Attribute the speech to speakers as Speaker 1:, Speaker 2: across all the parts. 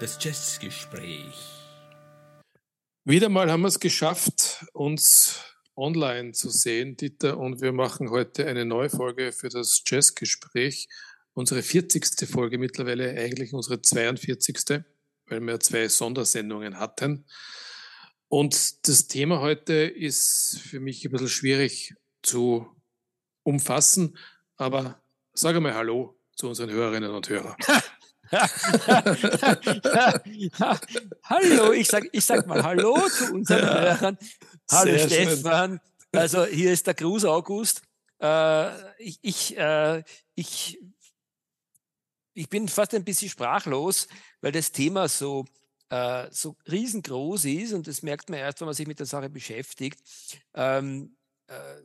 Speaker 1: Das Jazzgespräch.
Speaker 2: Wieder mal haben wir es geschafft, uns online zu sehen, Dieter, und wir machen heute eine neue Folge für das Jazzgespräch. Unsere 40. Folge mittlerweile, eigentlich unsere 42., weil wir zwei Sondersendungen hatten. Und das Thema heute ist für mich ein bisschen schwierig zu umfassen, aber sage mal Hallo zu unseren Hörerinnen und Hörern.
Speaker 3: hallo, ich sag, ich sag mal Hallo zu unseren Hörern. Hallo Stefan. Schön. Also hier ist der Gruß August. Äh, ich, ich, äh, ich, ich bin fast ein bisschen sprachlos, weil das Thema so, äh, so riesengroß ist und das merkt man erst, wenn man sich mit der Sache beschäftigt. Ähm, äh,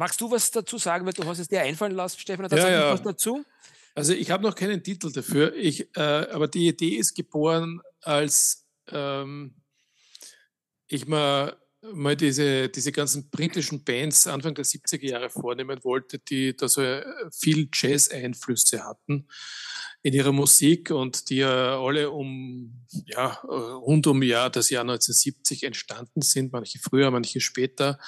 Speaker 3: magst du was dazu sagen, weil du hast es dir einfallen lassen, Stefan? Hat
Speaker 2: ja, ja.
Speaker 3: was dazu?
Speaker 2: Also ich habe noch keinen Titel dafür, ich, äh, aber die Idee ist geboren, als ähm, ich mal, mal diese, diese ganzen britischen Bands Anfang der 70er Jahre vornehmen wollte, die da so äh, viel Jazz-Einflüsse hatten in ihrer Musik und die ja alle um, ja, rund um Jahr, das Jahr 1970 entstanden sind, manche früher, manche später.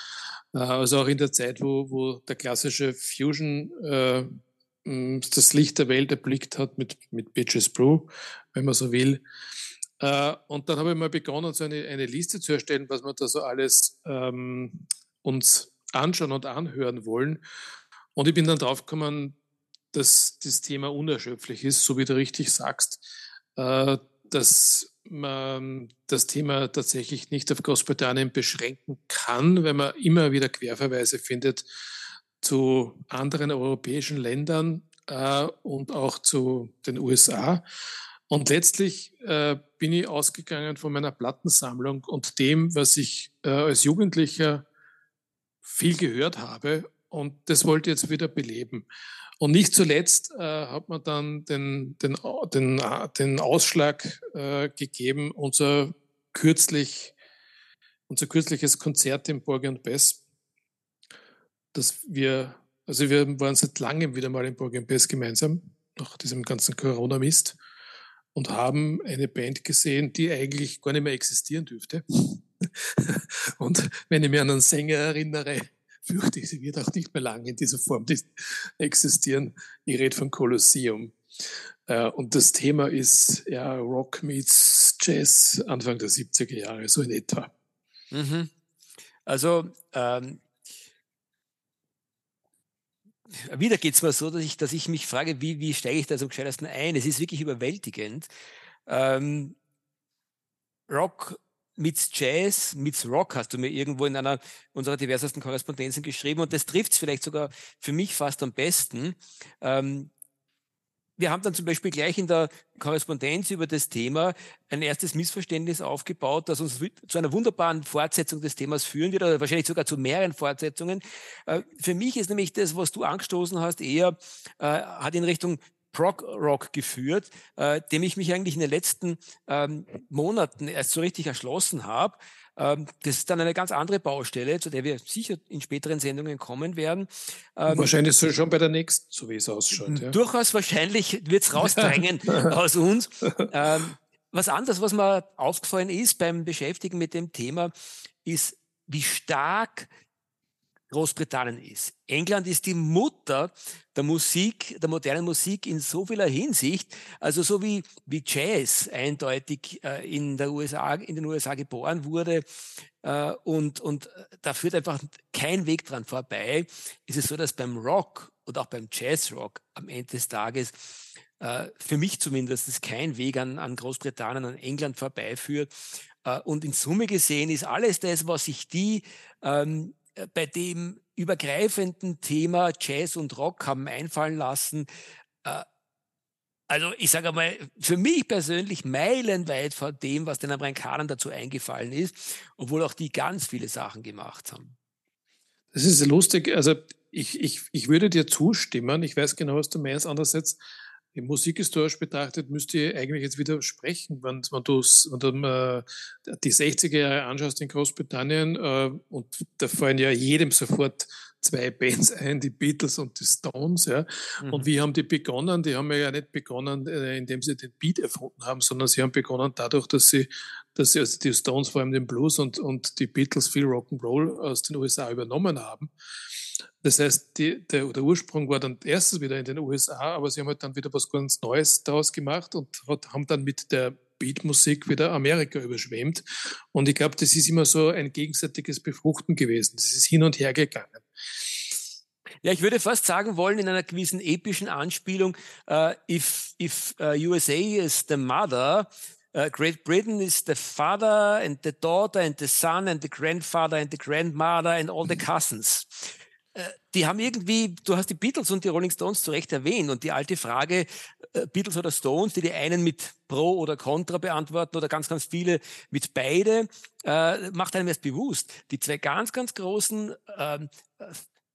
Speaker 2: Äh, also auch in der Zeit, wo, wo der klassische Fusion äh, das Licht der Welt erblickt hat mit, mit Bitches Brew, wenn man so will. Äh, und dann habe ich mal begonnen, so eine, eine Liste zu erstellen, was wir da so alles ähm, uns anschauen und anhören wollen. Und ich bin dann draufgekommen, dass das Thema unerschöpflich ist, so wie du richtig sagst, äh, dass man das Thema tatsächlich nicht auf Großbritannien beschränken kann, wenn man immer wieder Querverweise findet zu anderen europäischen Ländern äh, und auch zu den USA. Und letztlich äh, bin ich ausgegangen von meiner Plattensammlung und dem, was ich äh, als Jugendlicher viel gehört habe. Und das wollte ich jetzt wieder beleben. Und nicht zuletzt äh, hat man dann den, den, den, den Ausschlag äh, gegeben, unser kürzlich, unser kürzliches Konzert im Borg und Bess dass wir, also wir waren seit langem wieder mal in Borg Bess gemeinsam, nach diesem ganzen Corona-Mist, und haben eine Band gesehen, die eigentlich gar nicht mehr existieren dürfte. und wenn ich mich an einen Sänger erinnere, fürchte ich, sie wird auch nicht mehr lange in dieser Form existieren. Ich rede von Kolosseum. Äh, und das Thema ist ja Rock meets Jazz Anfang der 70er Jahre, so in etwa.
Speaker 3: Mhm. Also ähm, wieder geht es mir so, dass ich, dass ich mich frage, wie, wie steige ich da so gescheitesten ein? Es ist wirklich überwältigend. Ähm, Rock mit Jazz, mit Rock hast du mir irgendwo in einer unserer diversesten Korrespondenzen geschrieben und das trifft es vielleicht sogar für mich fast am besten. Ähm, wir haben dann zum Beispiel gleich in der Korrespondenz über das Thema ein erstes Missverständnis aufgebaut, das uns zu einer wunderbaren Fortsetzung des Themas führen wird, oder wahrscheinlich sogar zu mehreren Fortsetzungen. Äh, für mich ist nämlich das, was du angestoßen hast, eher, äh, hat in Richtung Prog Rock geführt, äh, dem ich mich eigentlich in den letzten ähm, Monaten erst so richtig erschlossen habe. Ähm, das ist dann eine ganz andere Baustelle, zu der wir sicher in späteren Sendungen kommen werden.
Speaker 2: Ähm, wahrscheinlich so schon bei der nächsten, so wie es ausschaut. Ja.
Speaker 3: Durchaus wahrscheinlich wird es rausdrängen aus uns. Ähm, was anderes, was mir aufgefallen ist beim Beschäftigen mit dem Thema, ist, wie stark Großbritannien ist. England ist die Mutter der Musik, der modernen Musik in so vieler Hinsicht. Also so wie, wie Jazz eindeutig äh, in, der USA, in den USA geboren wurde äh, und, und da führt einfach kein Weg dran vorbei, ist es so, dass beim Rock und auch beim Jazzrock am Ende des Tages äh, für mich zumindest kein Weg an, an Großbritannien, an England vorbeiführt. Äh, und in Summe gesehen ist alles das, was sich die ähm, äh, bei dem übergreifenden Thema Jazz und Rock haben einfallen lassen. Äh, also ich sage mal, für mich persönlich meilenweit von dem, was den Amerikanern dazu eingefallen ist, obwohl auch die ganz viele Sachen gemacht haben.
Speaker 2: Das ist lustig. Also ich, ich, ich würde dir zustimmen. Ich weiß genau, was du meinst. Andererseits musikhistorisch betrachtet müsste ich eigentlich jetzt widersprechen, wenn, wenn du, wenn du äh, die 60er Jahre anschaust in Großbritannien äh, und da fallen ja jedem sofort zwei Bands ein, die Beatles und die Stones. Ja. Mhm. Und wie haben die begonnen? Die haben ja nicht begonnen, äh, indem sie den Beat erfunden haben, sondern sie haben begonnen dadurch, dass sie, dass sie also die Stones vor allem den Blues und, und die Beatles viel Rock'n'Roll aus den USA übernommen haben. Das heißt, die, der, der, Ursprung war dann erstens wieder in den USA, aber sie haben halt dann wieder was ganz Neues daraus gemacht und hat, haben dann mit der Beatmusik wieder Amerika überschwemmt. Und ich glaube, das ist immer so ein gegenseitiges Befruchten gewesen. Das ist hin und her gegangen.
Speaker 3: Ja, ich würde fast sagen wollen, in einer gewissen epischen Anspielung, uh, if, if uh, USA is the mother, uh, Great Britain is the father and the daughter and the son and the grandfather and the grandmother and all the cousins. Äh, die haben irgendwie, du hast die Beatles und die Rolling Stones zu Recht erwähnt und die alte Frage, äh, Beatles oder Stones, die die einen mit Pro oder Contra beantworten oder ganz, ganz viele mit beide, äh, macht einem erst bewusst. Die zwei ganz, ganz großen ähm,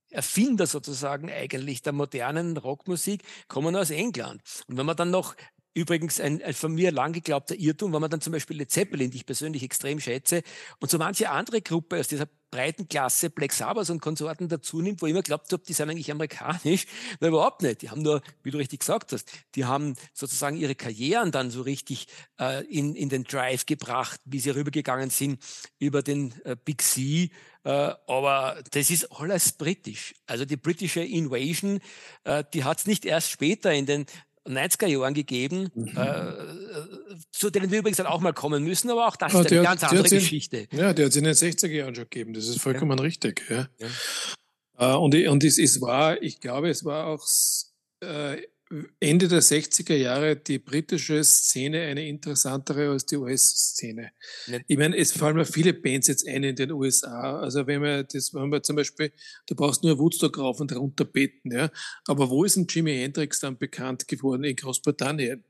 Speaker 3: Erfinder sozusagen eigentlich der modernen Rockmusik kommen aus England. Und wenn man dann noch Übrigens ein, ein, von mir lang geglaubter Irrtum, wenn man dann zum Beispiel Led Zeppelin, die ich persönlich extrem schätze, und so manche andere Gruppe aus dieser breiten Klasse Black Sabbath und Konsorten dazu nimmt, wo ich immer glaubt habe, die sind eigentlich amerikanisch. Nein, überhaupt nicht. Die haben nur, wie du richtig gesagt hast, die haben sozusagen ihre Karrieren dann so richtig äh, in, in den Drive gebracht, wie sie rübergegangen sind über den äh, Big C. Äh, aber das ist alles britisch. Also die britische Invasion, äh, die hat es nicht erst später in den 90er Jahren gegeben, mhm. äh, zu denen wir übrigens dann auch mal kommen müssen, aber auch das ist eine ganz andere Geschichte.
Speaker 2: ja, der hat es in den 60er Jahren schon gegeben, das ist vollkommen ja. richtig. Ja. ja. Äh, und, und es, es war, ich glaube, es war auch äh, Ende der 60er Jahre die britische Szene eine interessantere als die US-Szene. Ich meine, es fallen mir viele Bands jetzt ein in den USA. Also wenn wir das, wenn wir zum Beispiel, du brauchst nur Woodstock rauf und runter beten, ja. Aber wo ist ein Jimi Hendrix dann bekannt geworden? In Großbritannien.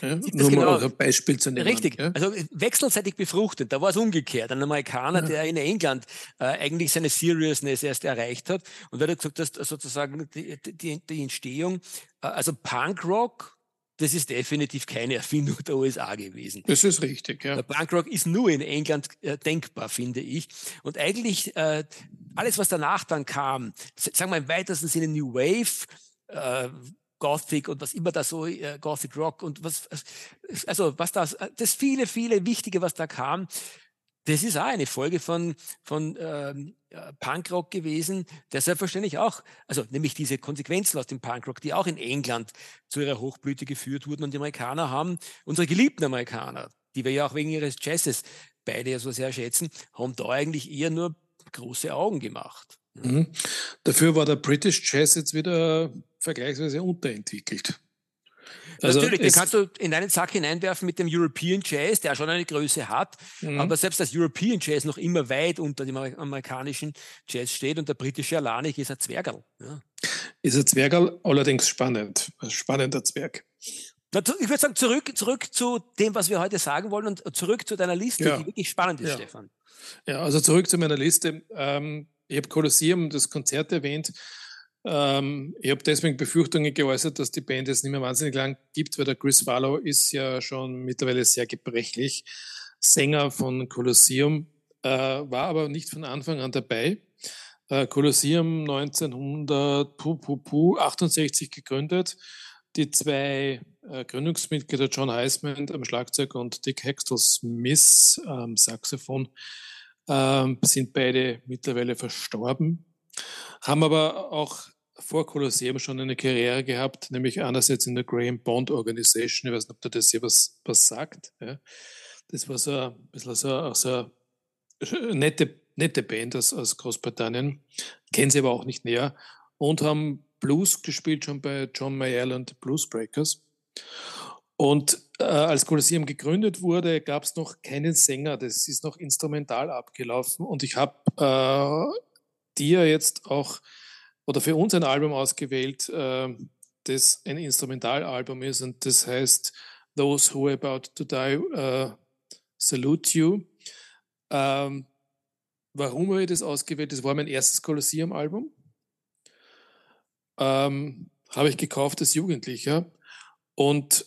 Speaker 2: Ja, nur genau, mal ein Beispiel zu nehmen.
Speaker 3: Richtig, ja? also wechselseitig befruchtet. Da war es umgekehrt. Ein Amerikaner, ja. der in England äh, eigentlich seine Seriousness erst erreicht hat. Und wer hat gesagt, dass sozusagen die, die, die Entstehung, äh, also Punkrock, das ist definitiv keine Erfindung der USA gewesen.
Speaker 2: Das ist richtig, ja.
Speaker 3: Der Punkrock ist nur in England äh, denkbar, finde ich. Und eigentlich äh, alles, was danach dann kam, sagen wir im weitesten Sinne New Wave, äh, Gothic und was immer da so, äh, Gothic Rock und was, also was das, das viele, viele Wichtige, was da kam, das ist auch eine Folge von, von ähm, äh, Punkrock gewesen, der selbstverständlich auch, also nämlich diese Konsequenzen aus dem Punkrock, die auch in England zu ihrer Hochblüte geführt wurden und die Amerikaner haben, unsere geliebten Amerikaner, die wir ja auch wegen ihres Jazzes beide ja so sehr schätzen, haben da eigentlich eher nur große Augen gemacht.
Speaker 2: Mhm. Dafür war der British Jazz jetzt wieder vergleichsweise unterentwickelt.
Speaker 3: Also Natürlich, den kannst du in einen Sack hineinwerfen mit dem European Jazz, der schon eine Größe hat, mhm. aber selbst das European Jazz noch immer weit unter dem amerikanischen Jazz steht und der britische Alanik ist ein Zwergerl. Ja.
Speaker 2: Ist ein Zwergerl, allerdings spannend, ein spannender Zwerg.
Speaker 3: Ich würde sagen, zurück, zurück zu dem, was wir heute sagen wollen und zurück zu deiner Liste, ja. die wirklich spannend ist,
Speaker 2: ja.
Speaker 3: Stefan.
Speaker 2: Ja, also zurück zu meiner Liste. Ähm, ich habe Kolosseum, das Konzert erwähnt. Ähm, ich habe deswegen Befürchtungen geäußert, dass die Band jetzt nicht mehr wahnsinnig lang gibt, weil der Chris Farlow ist ja schon mittlerweile sehr gebrechlich. Sänger von Kolosseum, äh, war aber nicht von Anfang an dabei. Äh, Kolosseum 1968 gegründet. Die zwei äh, Gründungsmitglieder John Heisman am Schlagzeug und Dick Hextel Smith am Saxophon ähm, sind beide mittlerweile verstorben, haben aber auch vor Kolosseum schon eine Karriere gehabt, nämlich einerseits in der Graham Bond Organization. Ich weiß nicht, ob da das hier was, was sagt. Ja. Das war so ein bisschen so, so eine nette, nette Band aus, aus Großbritannien. Kennen sie aber auch nicht näher. Und haben Blues gespielt schon bei John Mayall und Blues Breakers. Und äh, als Kolosseum gegründet wurde, gab es noch keinen Sänger. Das ist noch instrumental abgelaufen. Und ich habe äh, dir jetzt auch oder für uns ein Album ausgewählt, äh, das ein Instrumentalalbum ist und das heißt Those Who Are About to Die uh, Salute You. Ähm, warum habe ich das ausgewählt? Das war mein erstes Kolosseum-Album. Ähm, habe ich gekauft als Jugendlicher. Und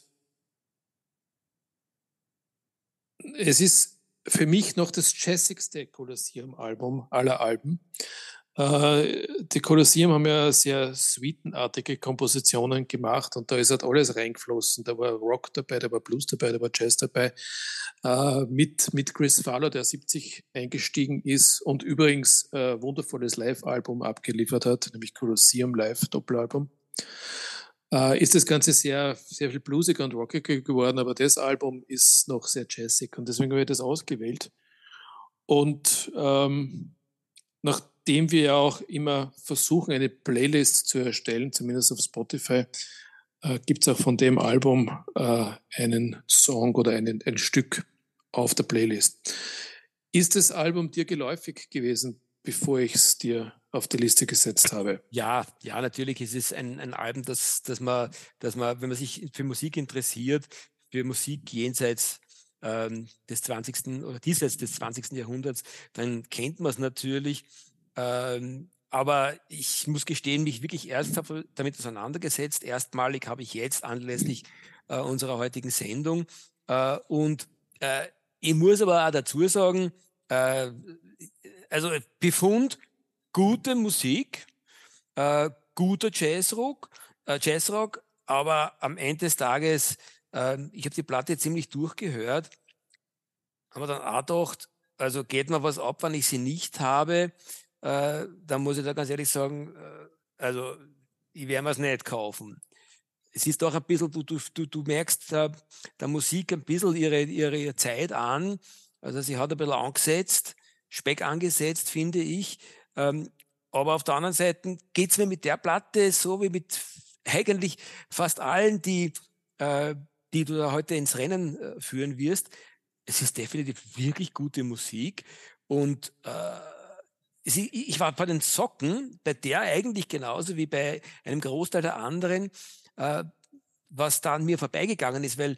Speaker 2: es ist für mich noch das jazzigste Kolosseum-Album aller Alben. Äh, die Kolosseum haben ja sehr suitenartige Kompositionen gemacht und da ist halt alles reingeflossen. Da war Rock dabei, da war Blues dabei, da war Jazz dabei. Äh, mit, mit Chris Fowler, der 70 eingestiegen ist und übrigens ein wundervolles Live-Album abgeliefert hat, nämlich Colosseum Live Doppelalbum. Äh, ist das Ganze sehr, sehr viel bluesiger und rockiger geworden, aber das Album ist noch sehr jazzig und deswegen habe ich das ausgewählt. Und ähm, nachdem wir ja auch immer versuchen, eine Playlist zu erstellen, zumindest auf Spotify, äh, gibt es auch von dem Album äh, einen Song oder einen, ein Stück auf der Playlist. Ist das Album dir geläufig gewesen, bevor ich es dir auf die Liste gesetzt habe.
Speaker 3: Ja, ja, natürlich ist es ein, ein Album, das, das, man, das man, wenn man sich für Musik interessiert, für Musik jenseits ähm, des 20. oder diesseits des 20. Jahrhunderts, dann kennt man es natürlich. Ähm, aber ich muss gestehen, mich wirklich erst damit auseinandergesetzt. Erstmalig habe ich jetzt anlässlich äh, unserer heutigen Sendung. Äh, und äh, ich muss aber auch dazu sagen, äh, also Befund, gute Musik, äh, guter Jazzrock, äh, Jazzrock, aber am Ende des Tages, äh, ich habe die Platte ziemlich durchgehört, aber dann auch gedacht, also geht mir was ab, wenn ich sie nicht habe, äh, dann muss ich da ganz ehrlich sagen, äh, also ich werde mir es nicht kaufen. Es ist doch ein bisschen, du, du, du merkst der, der Musik ein bisschen ihre, ihre Zeit an. Also sie hat ein bisschen angesetzt, Speck angesetzt, finde ich. Ähm, aber auf der anderen Seite geht es mir mit der Platte so wie mit eigentlich fast allen, die, äh, die du da heute ins Rennen äh, führen wirst. Es ist definitiv wirklich gute Musik und äh, ich war bei den Socken, bei der eigentlich genauso wie bei einem Großteil der anderen, äh, was da an mir vorbeigegangen ist, weil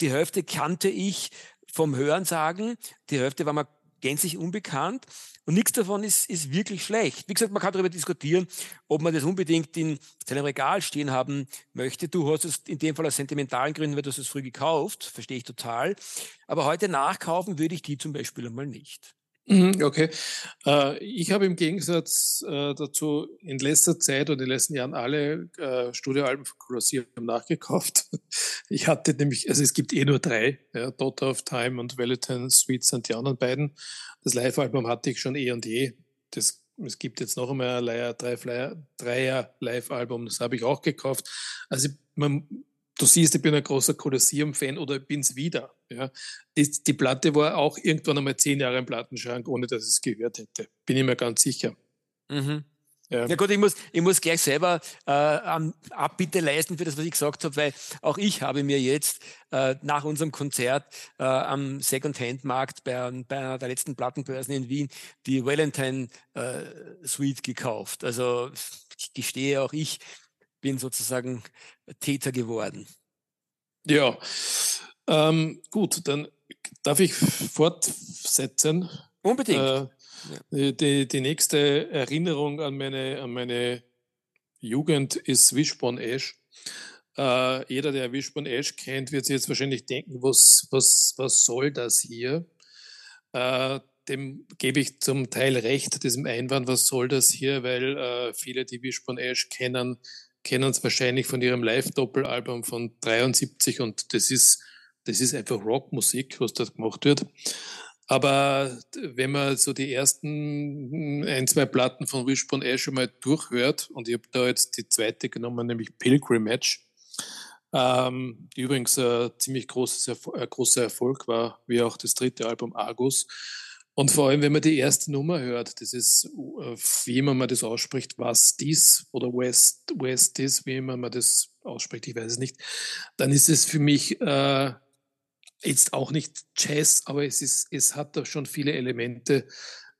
Speaker 3: die Hälfte kannte ich vom Hörensagen, die Hälfte war mir gänzlich unbekannt und nichts davon ist, ist wirklich schlecht. Wie gesagt, man kann darüber diskutieren, ob man das unbedingt in seinem Regal stehen haben möchte. Du hast es in dem Fall aus sentimentalen Gründen, weil du es früh gekauft, verstehe ich total. Aber heute nachkaufen würde ich die zum Beispiel einmal nicht.
Speaker 2: Mhm, okay. Äh, ich habe im Gegensatz äh, dazu in letzter Zeit und in den letzten Jahren alle äh, Studioalben von Colosseum nachgekauft. Ich hatte nämlich, also es gibt eh nur drei, ja, Daughter of Time und Valentine Suites sind die anderen beiden. Das Live-Album hatte ich schon eh und je. Das, es gibt jetzt noch einmal ein Leier, drei Flyer, Dreier Live-Album, das habe ich auch gekauft. Also man, du siehst, ich bin ein großer Kolosseum-Fan oder bin es wieder. Ja. Die, die, Platte war auch irgendwann einmal zehn Jahre im Plattenschrank, ohne dass ich es gehört hätte. Bin ich mir ganz sicher.
Speaker 3: Mhm. Ja. ja gut, ich muss, ich muss gleich selber äh, Abbitte leisten für das, was ich gesagt habe, weil auch ich habe mir jetzt äh, nach unserem Konzert äh, am Second-Hand-Markt bei, bei einer der letzten Plattenbörsen in Wien die Valentine äh, Suite gekauft. Also ich gestehe, auch ich bin sozusagen Täter geworden.
Speaker 2: Ja, ähm, gut, dann darf ich fortsetzen.
Speaker 3: Unbedingt. Äh,
Speaker 2: die, die nächste Erinnerung an meine, an meine Jugend ist Wishbone Ash. Äh, jeder, der Wishbone Ash kennt, wird sich jetzt wahrscheinlich denken, was, was, was soll das hier? Äh, dem gebe ich zum Teil recht, diesem Einwand, was soll das hier, weil äh, viele, die Wishbone Ash kennen, kennen es wahrscheinlich von ihrem Live-Doppelalbum von 73 und das ist, das ist einfach Rockmusik, was dort gemacht wird. Aber wenn man so die ersten ein, zwei Platten von Wishbone Ash mal durchhört, und ich habe da jetzt die zweite genommen, nämlich Pilgrimage, ähm, die übrigens ein ziemlich großes, ein großer Erfolg war, wie auch das dritte Album Argus. Und vor allem, wenn man die erste Nummer hört, das ist, äh, wie immer man das ausspricht, was dies oder West, West is, wie immer man das ausspricht, ich weiß es nicht, dann ist es für mich äh, jetzt auch nicht Jazz, aber es, ist, es hat da schon viele Elemente,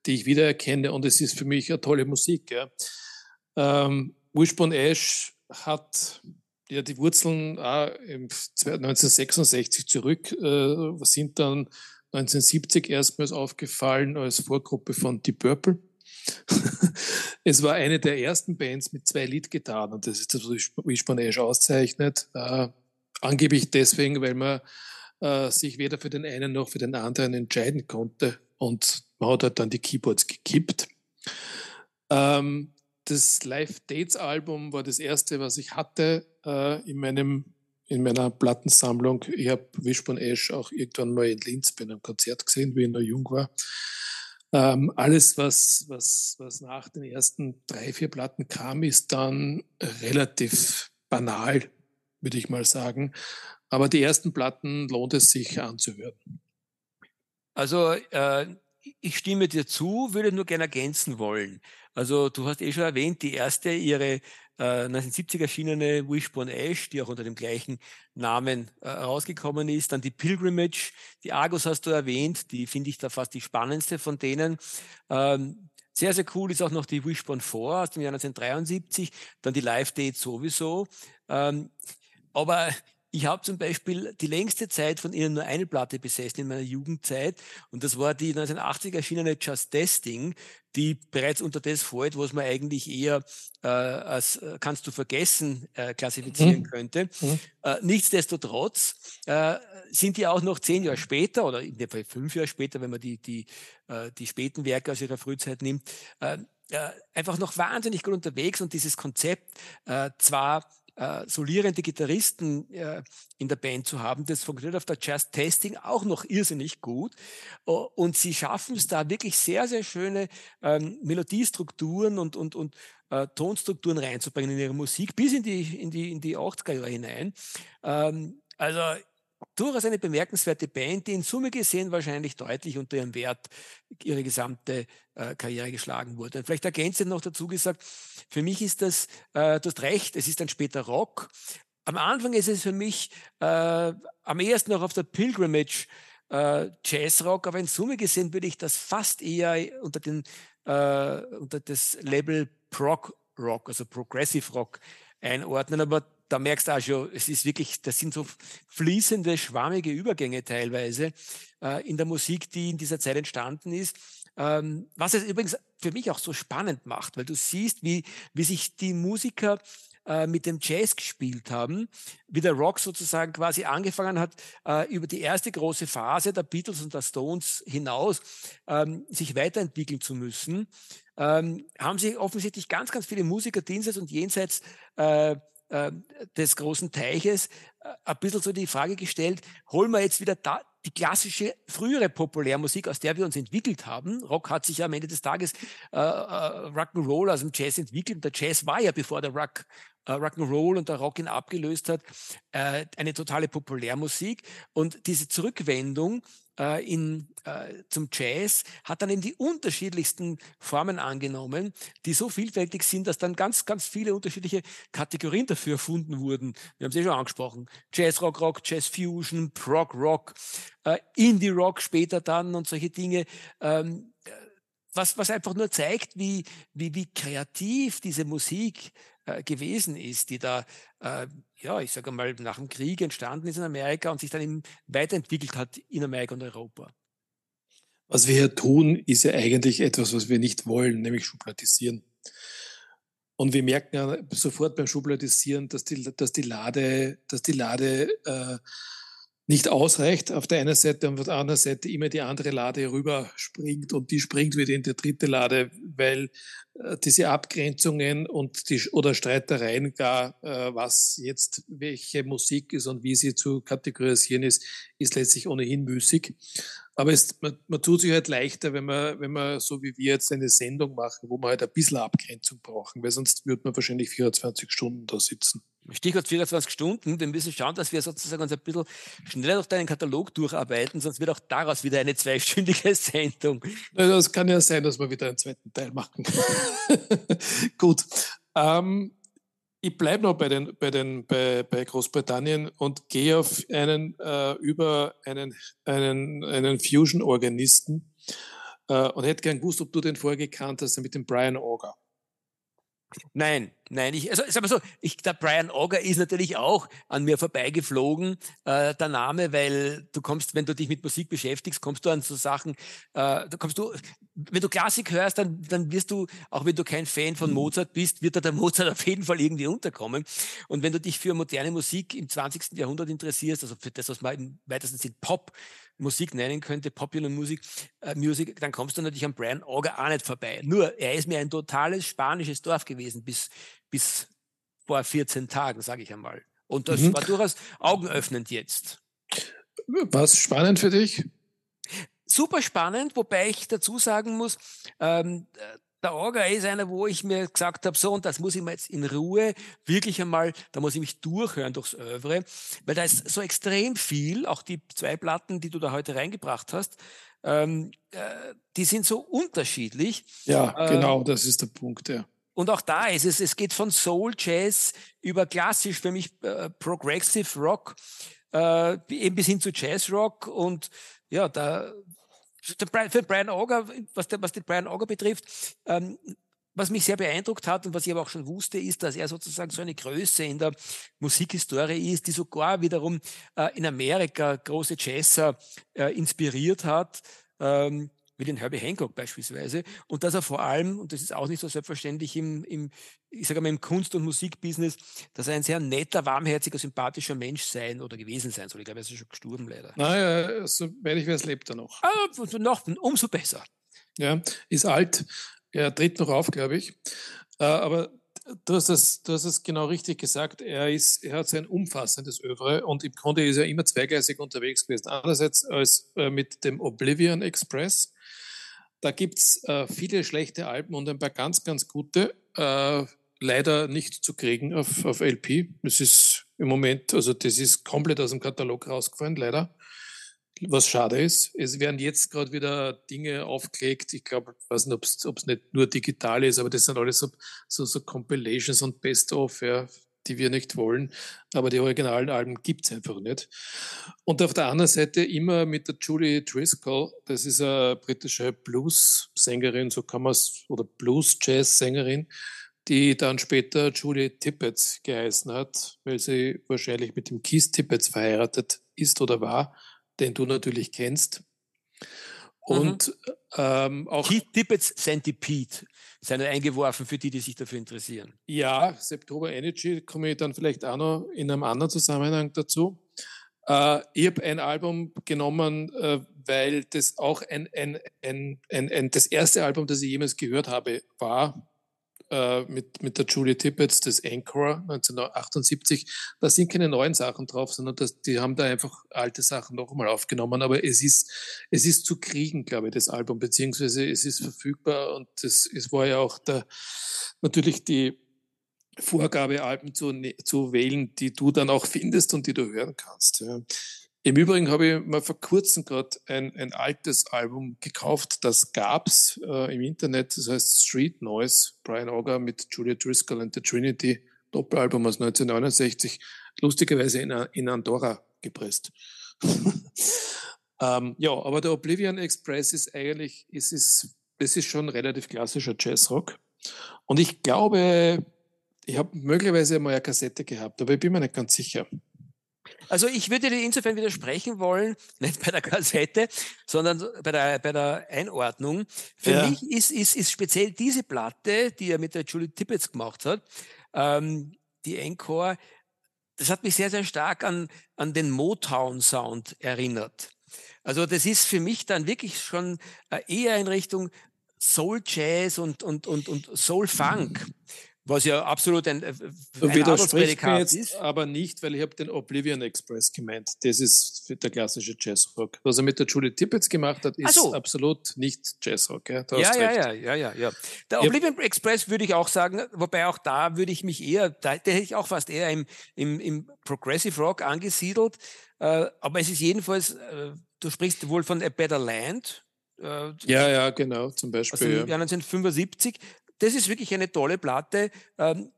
Speaker 2: die ich wiedererkenne und es ist für mich eine tolle Musik. Ja. Ähm, Wishbone Ash hat ja die Wurzeln auch 1966 zurück, äh, sind dann 1970 erstmals aufgefallen als Vorgruppe von Deep Purple. es war eine der ersten Bands mit zwei Leadgitarren und das ist das, was Wishbone Ash auszeichnet. Äh, angeblich deswegen, weil man äh, sich weder für den einen noch für den anderen entscheiden konnte und man hat halt dann die Keyboards gekippt. Ähm, das Live Dates Album war das erste, was ich hatte äh, in meinem in meiner Plattensammlung. Ich habe Wishbone Ash auch irgendwann mal in Linz bei einem Konzert gesehen, wie ich noch jung war. Ähm, alles, was, was, was nach den ersten drei, vier Platten kam, ist dann relativ banal, würde ich mal sagen. Aber die ersten Platten lohnt es sich anzuhören.
Speaker 3: Also äh, ich stimme dir zu, würde nur gerne ergänzen wollen. Also du hast eh schon erwähnt, die erste, ihre äh, 1970 erschienene Wishbone Ash, die auch unter dem gleichen Namen äh, rausgekommen ist. Dann die Pilgrimage, die Argus hast du erwähnt, die finde ich da fast die spannendste von denen. Ähm, sehr, sehr cool ist auch noch die Wishbone 4 aus dem Jahr 1973, dann die Live Date sowieso. Ähm, aber ich habe zum Beispiel die längste Zeit von ihnen nur eine Platte besessen in meiner Jugendzeit und das war die 1980 erschienene Just Testing, die bereits unter das fällt, was man eigentlich eher äh, als äh, kannst du vergessen äh, klassifizieren mhm. könnte. Mhm. Äh, nichtsdestotrotz äh, sind die auch noch zehn Jahre später oder in dem Fall fünf Jahre später, wenn man die, die, äh, die späten Werke aus ihrer Frühzeit nimmt, einfach noch wahnsinnig gut unterwegs und dieses Konzept zwar äh, solierende Gitarristen äh, in der Band zu haben. Das funktioniert auf der Jazz Testing auch noch irrsinnig gut. Uh, und sie schaffen es da wirklich sehr, sehr schöne ähm, Melodiestrukturen und, und, und äh, Tonstrukturen reinzubringen in ihre Musik bis in die, in die, in die 80er Jahre hinein. Ähm, also durchaus eine bemerkenswerte Band, die in Summe gesehen wahrscheinlich deutlich unter ihrem Wert ihre gesamte äh, Karriere geschlagen wurde. Und vielleicht ergänzend noch dazu gesagt, für mich ist das, äh, du hast recht, es ist dann später Rock. Am Anfang ist es für mich äh, am ehesten noch auf der Pilgrimage äh, Jazzrock, aber in Summe gesehen würde ich das fast eher unter, den, äh, unter das Label Prog Rock, also Progressive Rock einordnen. Aber da merkst du auch schon, es ist wirklich, das sind so fließende, schwammige Übergänge teilweise äh, in der Musik, die in dieser Zeit entstanden ist. Ähm, was es übrigens für mich auch so spannend macht, weil du siehst, wie, wie sich die Musiker äh, mit dem Jazz gespielt haben, wie der Rock sozusagen quasi angefangen hat, äh, über die erste große Phase der Beatles und der Stones hinaus ähm, sich weiterentwickeln zu müssen. Ähm, haben sich offensichtlich ganz, ganz viele Musiker dienseits und jenseits äh, äh, des großen Teiches äh, ein bisschen so die Frage gestellt, holen wir jetzt wieder da, die klassische frühere Populärmusik, aus der wir uns entwickelt haben. Rock hat sich ja am Ende des Tages äh, äh, Rock'n'Roll aus dem Jazz entwickelt. Der Jazz war ja, bevor der Rock äh, Rock'n'Roll und der Rock ihn abgelöst hat, äh, eine totale Populärmusik. Und diese Zurückwendung äh, in, äh, zum Jazz hat dann eben die unterschiedlichsten Formen angenommen, die so vielfältig sind, dass dann ganz, ganz viele unterschiedliche Kategorien dafür erfunden wurden. Wir haben es ja schon angesprochen. Jazz Rock, Rock, Jazz Fusion, Prog Rock, äh, Indie Rock später dann und solche Dinge. Ähm, was, was einfach nur zeigt, wie, wie, wie kreativ diese Musik äh, gewesen ist, die da, äh, ja, ich sage mal, nach dem Krieg entstanden ist in Amerika und sich dann weiterentwickelt hat in Amerika und Europa.
Speaker 2: Was wir hier tun, ist ja eigentlich etwas, was wir nicht wollen, nämlich schubladisieren. Und wir merken ja sofort beim Schubladisieren, dass die, dass die Lade, dass die Lade äh, nicht ausreicht auf der einen Seite und auf der anderen Seite immer die andere Lade rüber springt und die springt wieder in die dritte Lade, weil äh, diese Abgrenzungen und die oder Streitereien gar, äh, was jetzt welche Musik ist und wie sie zu kategorisieren ist, ist letztlich ohnehin müßig. Aber es, man, man tut sich halt leichter, wenn man, wenn man so wie wir jetzt eine Sendung machen, wo man halt ein bisschen Abgrenzung brauchen, weil sonst würde man wahrscheinlich 24 Stunden da sitzen.
Speaker 3: Stichwort 24 Stunden. Wir müssen schauen, dass wir sozusagen uns ein bisschen schneller durch deinen Katalog durcharbeiten, sonst wird auch daraus wieder eine zweistündige Sendung.
Speaker 2: Das kann ja sein, dass wir wieder einen zweiten Teil machen. Gut. Ähm, ich bleibe noch bei, den, bei, den, bei, bei Großbritannien und gehe auf einen äh, über einen, einen, einen Fusion-Organisten äh, und hätte gern gewusst, ob du den vorher gekannt hast, mit dem Brian Auger.
Speaker 3: Nein, Nein, ich, also sag mal so, ich, der Brian Auger ist natürlich auch an mir vorbeigeflogen, äh, der Name, weil du kommst, wenn du dich mit Musik beschäftigst, kommst du an so Sachen, äh, da kommst du, wenn du Klassik hörst, dann, dann wirst du, auch wenn du kein Fan von Mozart bist, wird da der Mozart auf jeden Fall irgendwie unterkommen. Und wenn du dich für moderne Musik im 20. Jahrhundert interessierst, also für das, was man im weitesten Sinn Pop Musik nennen könnte, Popular Music, äh, Music, dann kommst du natürlich an Brian Auger auch nicht vorbei. Nur, er ist mir ein totales spanisches Dorf gewesen bis, bis vor 14 Tagen, sage ich einmal. Und das mhm. war durchaus augenöffnend jetzt.
Speaker 2: Was spannend für dich?
Speaker 3: Super spannend, wobei ich dazu sagen muss, ähm, der Orga ist einer, wo ich mir gesagt habe, so, und das muss ich mir jetzt in Ruhe wirklich einmal, da muss ich mich durchhören durchs Övre, weil da ist so extrem viel, auch die zwei Platten, die du da heute reingebracht hast, ähm, äh, die sind so unterschiedlich.
Speaker 2: Ja, ähm, genau, das ist der Punkt, ja.
Speaker 3: Und auch da ist es, es geht von Soul Jazz über klassisch für mich äh, Progressive Rock, äh, eben bis hin zu Jazz Rock und ja, da für Brian Auger, was, der, was den Brian Auger betrifft, ähm, was mich sehr beeindruckt hat und was ich aber auch schon wusste, ist, dass er sozusagen so eine Größe in der Musikhistorie ist, die sogar wiederum äh, in Amerika große Jazzer äh, inspiriert hat. Ähm, wie den Herbie Hancock beispielsweise. Und dass er vor allem, und das ist auch nicht so selbstverständlich im, im ich sage mal, im Kunst- und Musikbusiness, dass er ein sehr netter, warmherziger, sympathischer Mensch sein oder gewesen sein soll. Ich glaube, er ist schon gestorben leider.
Speaker 2: Naja, soweit ich weiß, lebt er noch.
Speaker 3: Ah, noch, umso besser.
Speaker 2: Ja, ist alt. Er tritt noch auf, glaube ich. Äh, aber du hast, das, du hast es genau richtig gesagt. Er, ist, er hat sein umfassendes Övre und im Grunde ist er immer zweigleisig unterwegs gewesen. Einerseits als äh, mit dem Oblivion Express, da gibt es äh, viele schlechte Alben und ein paar ganz, ganz gute. Äh, leider nicht zu kriegen auf, auf LP. Das ist im Moment, also das ist komplett aus dem Katalog rausgefallen, leider. Was schade ist. Es werden jetzt gerade wieder Dinge aufgelegt. Ich glaube, ich weiß nicht, ob es nicht nur digital ist, aber das sind alles so, so, so Compilations und Best-of. Ja die wir nicht wollen, aber die originalen Alben gibt es einfach nicht. Und auf der anderen Seite immer mit der Julie Driscoll, das ist eine britische Blues-Sängerin, so kann man es, oder Blues-Jazz-Sängerin, die dann später Julie Tippett geheißen hat, weil sie wahrscheinlich mit dem Keith Tippett verheiratet ist oder war, den du natürlich kennst. Mhm. Und mhm. ähm, auch.
Speaker 3: Keith Tippett's Centipede sind eingeworfen für die, die sich dafür interessieren.
Speaker 2: Ja, September Energy komme ich dann vielleicht auch noch in einem anderen Zusammenhang dazu. Äh, ich habe ein Album genommen, äh, weil das auch ein, ein, ein, ein, das erste Album, das ich jemals gehört habe, war äh, mit, mit der Julie Tippett, das Anchor 1978. Da sind keine neuen Sachen drauf, sondern das, die haben da einfach alte Sachen noch einmal aufgenommen. Aber es ist, es ist zu kriegen, glaube ich, das Album, beziehungsweise es ist verfügbar und das, es war ja auch der, natürlich die Vorgabe, Alben zu, ne, zu wählen, die du dann auch findest und die du hören kannst. Ja. Im Übrigen habe ich mal vor kurzem gerade ein, ein altes Album gekauft, das gab's äh, im Internet, das heißt Street Noise, Brian Auger mit Julia Driscoll und The Trinity, Doppelalbum aus 1969, lustigerweise in, in Andorra gepresst. ähm, ja, aber der Oblivion Express ist eigentlich, ist, ist, das ist schon relativ klassischer Jazzrock. Und ich glaube, ich habe möglicherweise mal eine Kassette gehabt, aber ich bin mir nicht ganz sicher.
Speaker 3: Also ich würde dir insofern widersprechen wollen, nicht bei der Kassette, sondern bei der, bei der Einordnung. Für ja. mich ist, ist, ist speziell diese Platte, die er mit der Julie Tippett gemacht hat, ähm, die Encore, das hat mich sehr, sehr stark an, an den Motown-Sound erinnert. Also das ist für mich dann wirklich schon äh, eher in Richtung Soul Jazz und, und, und, und Soul Funk. Was ja absolut ein, äh,
Speaker 2: ein widerspricht mir jetzt ist. aber nicht, weil ich habe den Oblivion Express gemeint. Das ist der klassische Jazzrock. Was er mit der Julie Tippett gemacht hat, ist so. absolut nicht Jazzrock. Ja,
Speaker 3: ja, ja, ja, ja, ja, ja. Der Oblivion ja. Express würde ich auch sagen, wobei auch da würde ich mich eher, da, hätte ich auch fast eher im, im, im Progressive Rock angesiedelt. Äh, aber es ist jedenfalls, äh, du sprichst wohl von A Better Land.
Speaker 2: Äh, ja, ja, genau, zum Beispiel.
Speaker 3: Also
Speaker 2: ja.
Speaker 3: 1975 das ist wirklich eine tolle Platte. Ähm,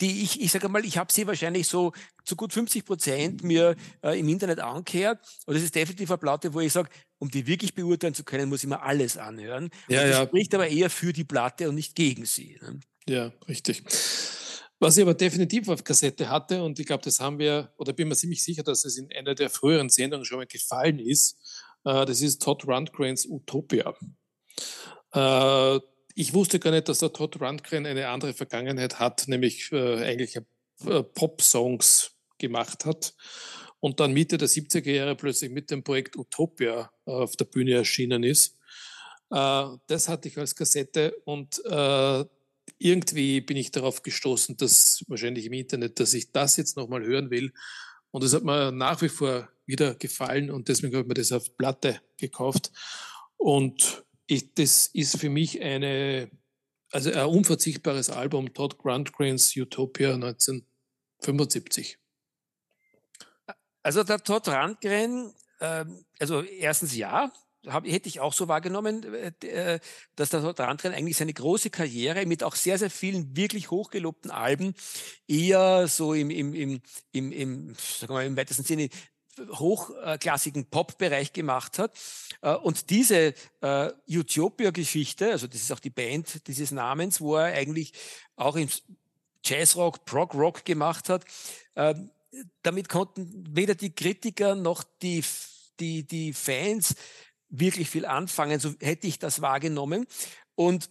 Speaker 3: die ich, ich sage mal, ich habe sie wahrscheinlich so zu gut 50 Prozent mir äh, im Internet angehört. Und das ist definitiv eine Platte, wo ich sage, um die wirklich beurteilen zu können, muss ich mir alles anhören. Ja, ja. spricht aber eher für die Platte und nicht gegen sie. Ne?
Speaker 2: Ja, richtig. Was ich aber definitiv auf Kassette hatte, und ich glaube, das haben wir, oder bin mir ziemlich sicher, dass es in einer der früheren Sendungen schon mal gefallen ist, äh, das ist Todd Rundgrens Utopia. Äh, ich wusste gar nicht, dass der Todd Rundgren eine andere Vergangenheit hat, nämlich äh, eigentlich äh, Pop-Songs gemacht hat und dann Mitte der 70er Jahre plötzlich mit dem Projekt Utopia äh, auf der Bühne erschienen ist. Äh, das hatte ich als Kassette und äh, irgendwie bin ich darauf gestoßen, dass wahrscheinlich im Internet, dass ich das jetzt nochmal hören will. Und es hat mir nach wie vor wieder gefallen und deswegen habe ich mir das auf Platte gekauft. Und ich, das ist für mich eine, also ein unverzichtbares Album, Todd Grantgrains Utopia 1975.
Speaker 3: Also der Todd Rundgren, äh, also erstens ja, hab, hätte ich auch so wahrgenommen, äh, äh, dass der Todd Rundgren eigentlich seine große Karriere mit auch sehr, sehr vielen wirklich hochgelobten Alben eher so im, im, im, im, im, sagen wir mal, im weitesten Sinne hochklassigen Pop-Bereich gemacht hat. Äh, und diese äh, Utopia-Geschichte, also das ist auch die Band dieses Namens, wo er eigentlich auch im Jazzrock, Prog-Rock gemacht hat, äh, damit konnten weder die Kritiker noch die, die, die Fans wirklich viel anfangen. So hätte ich das wahrgenommen. Und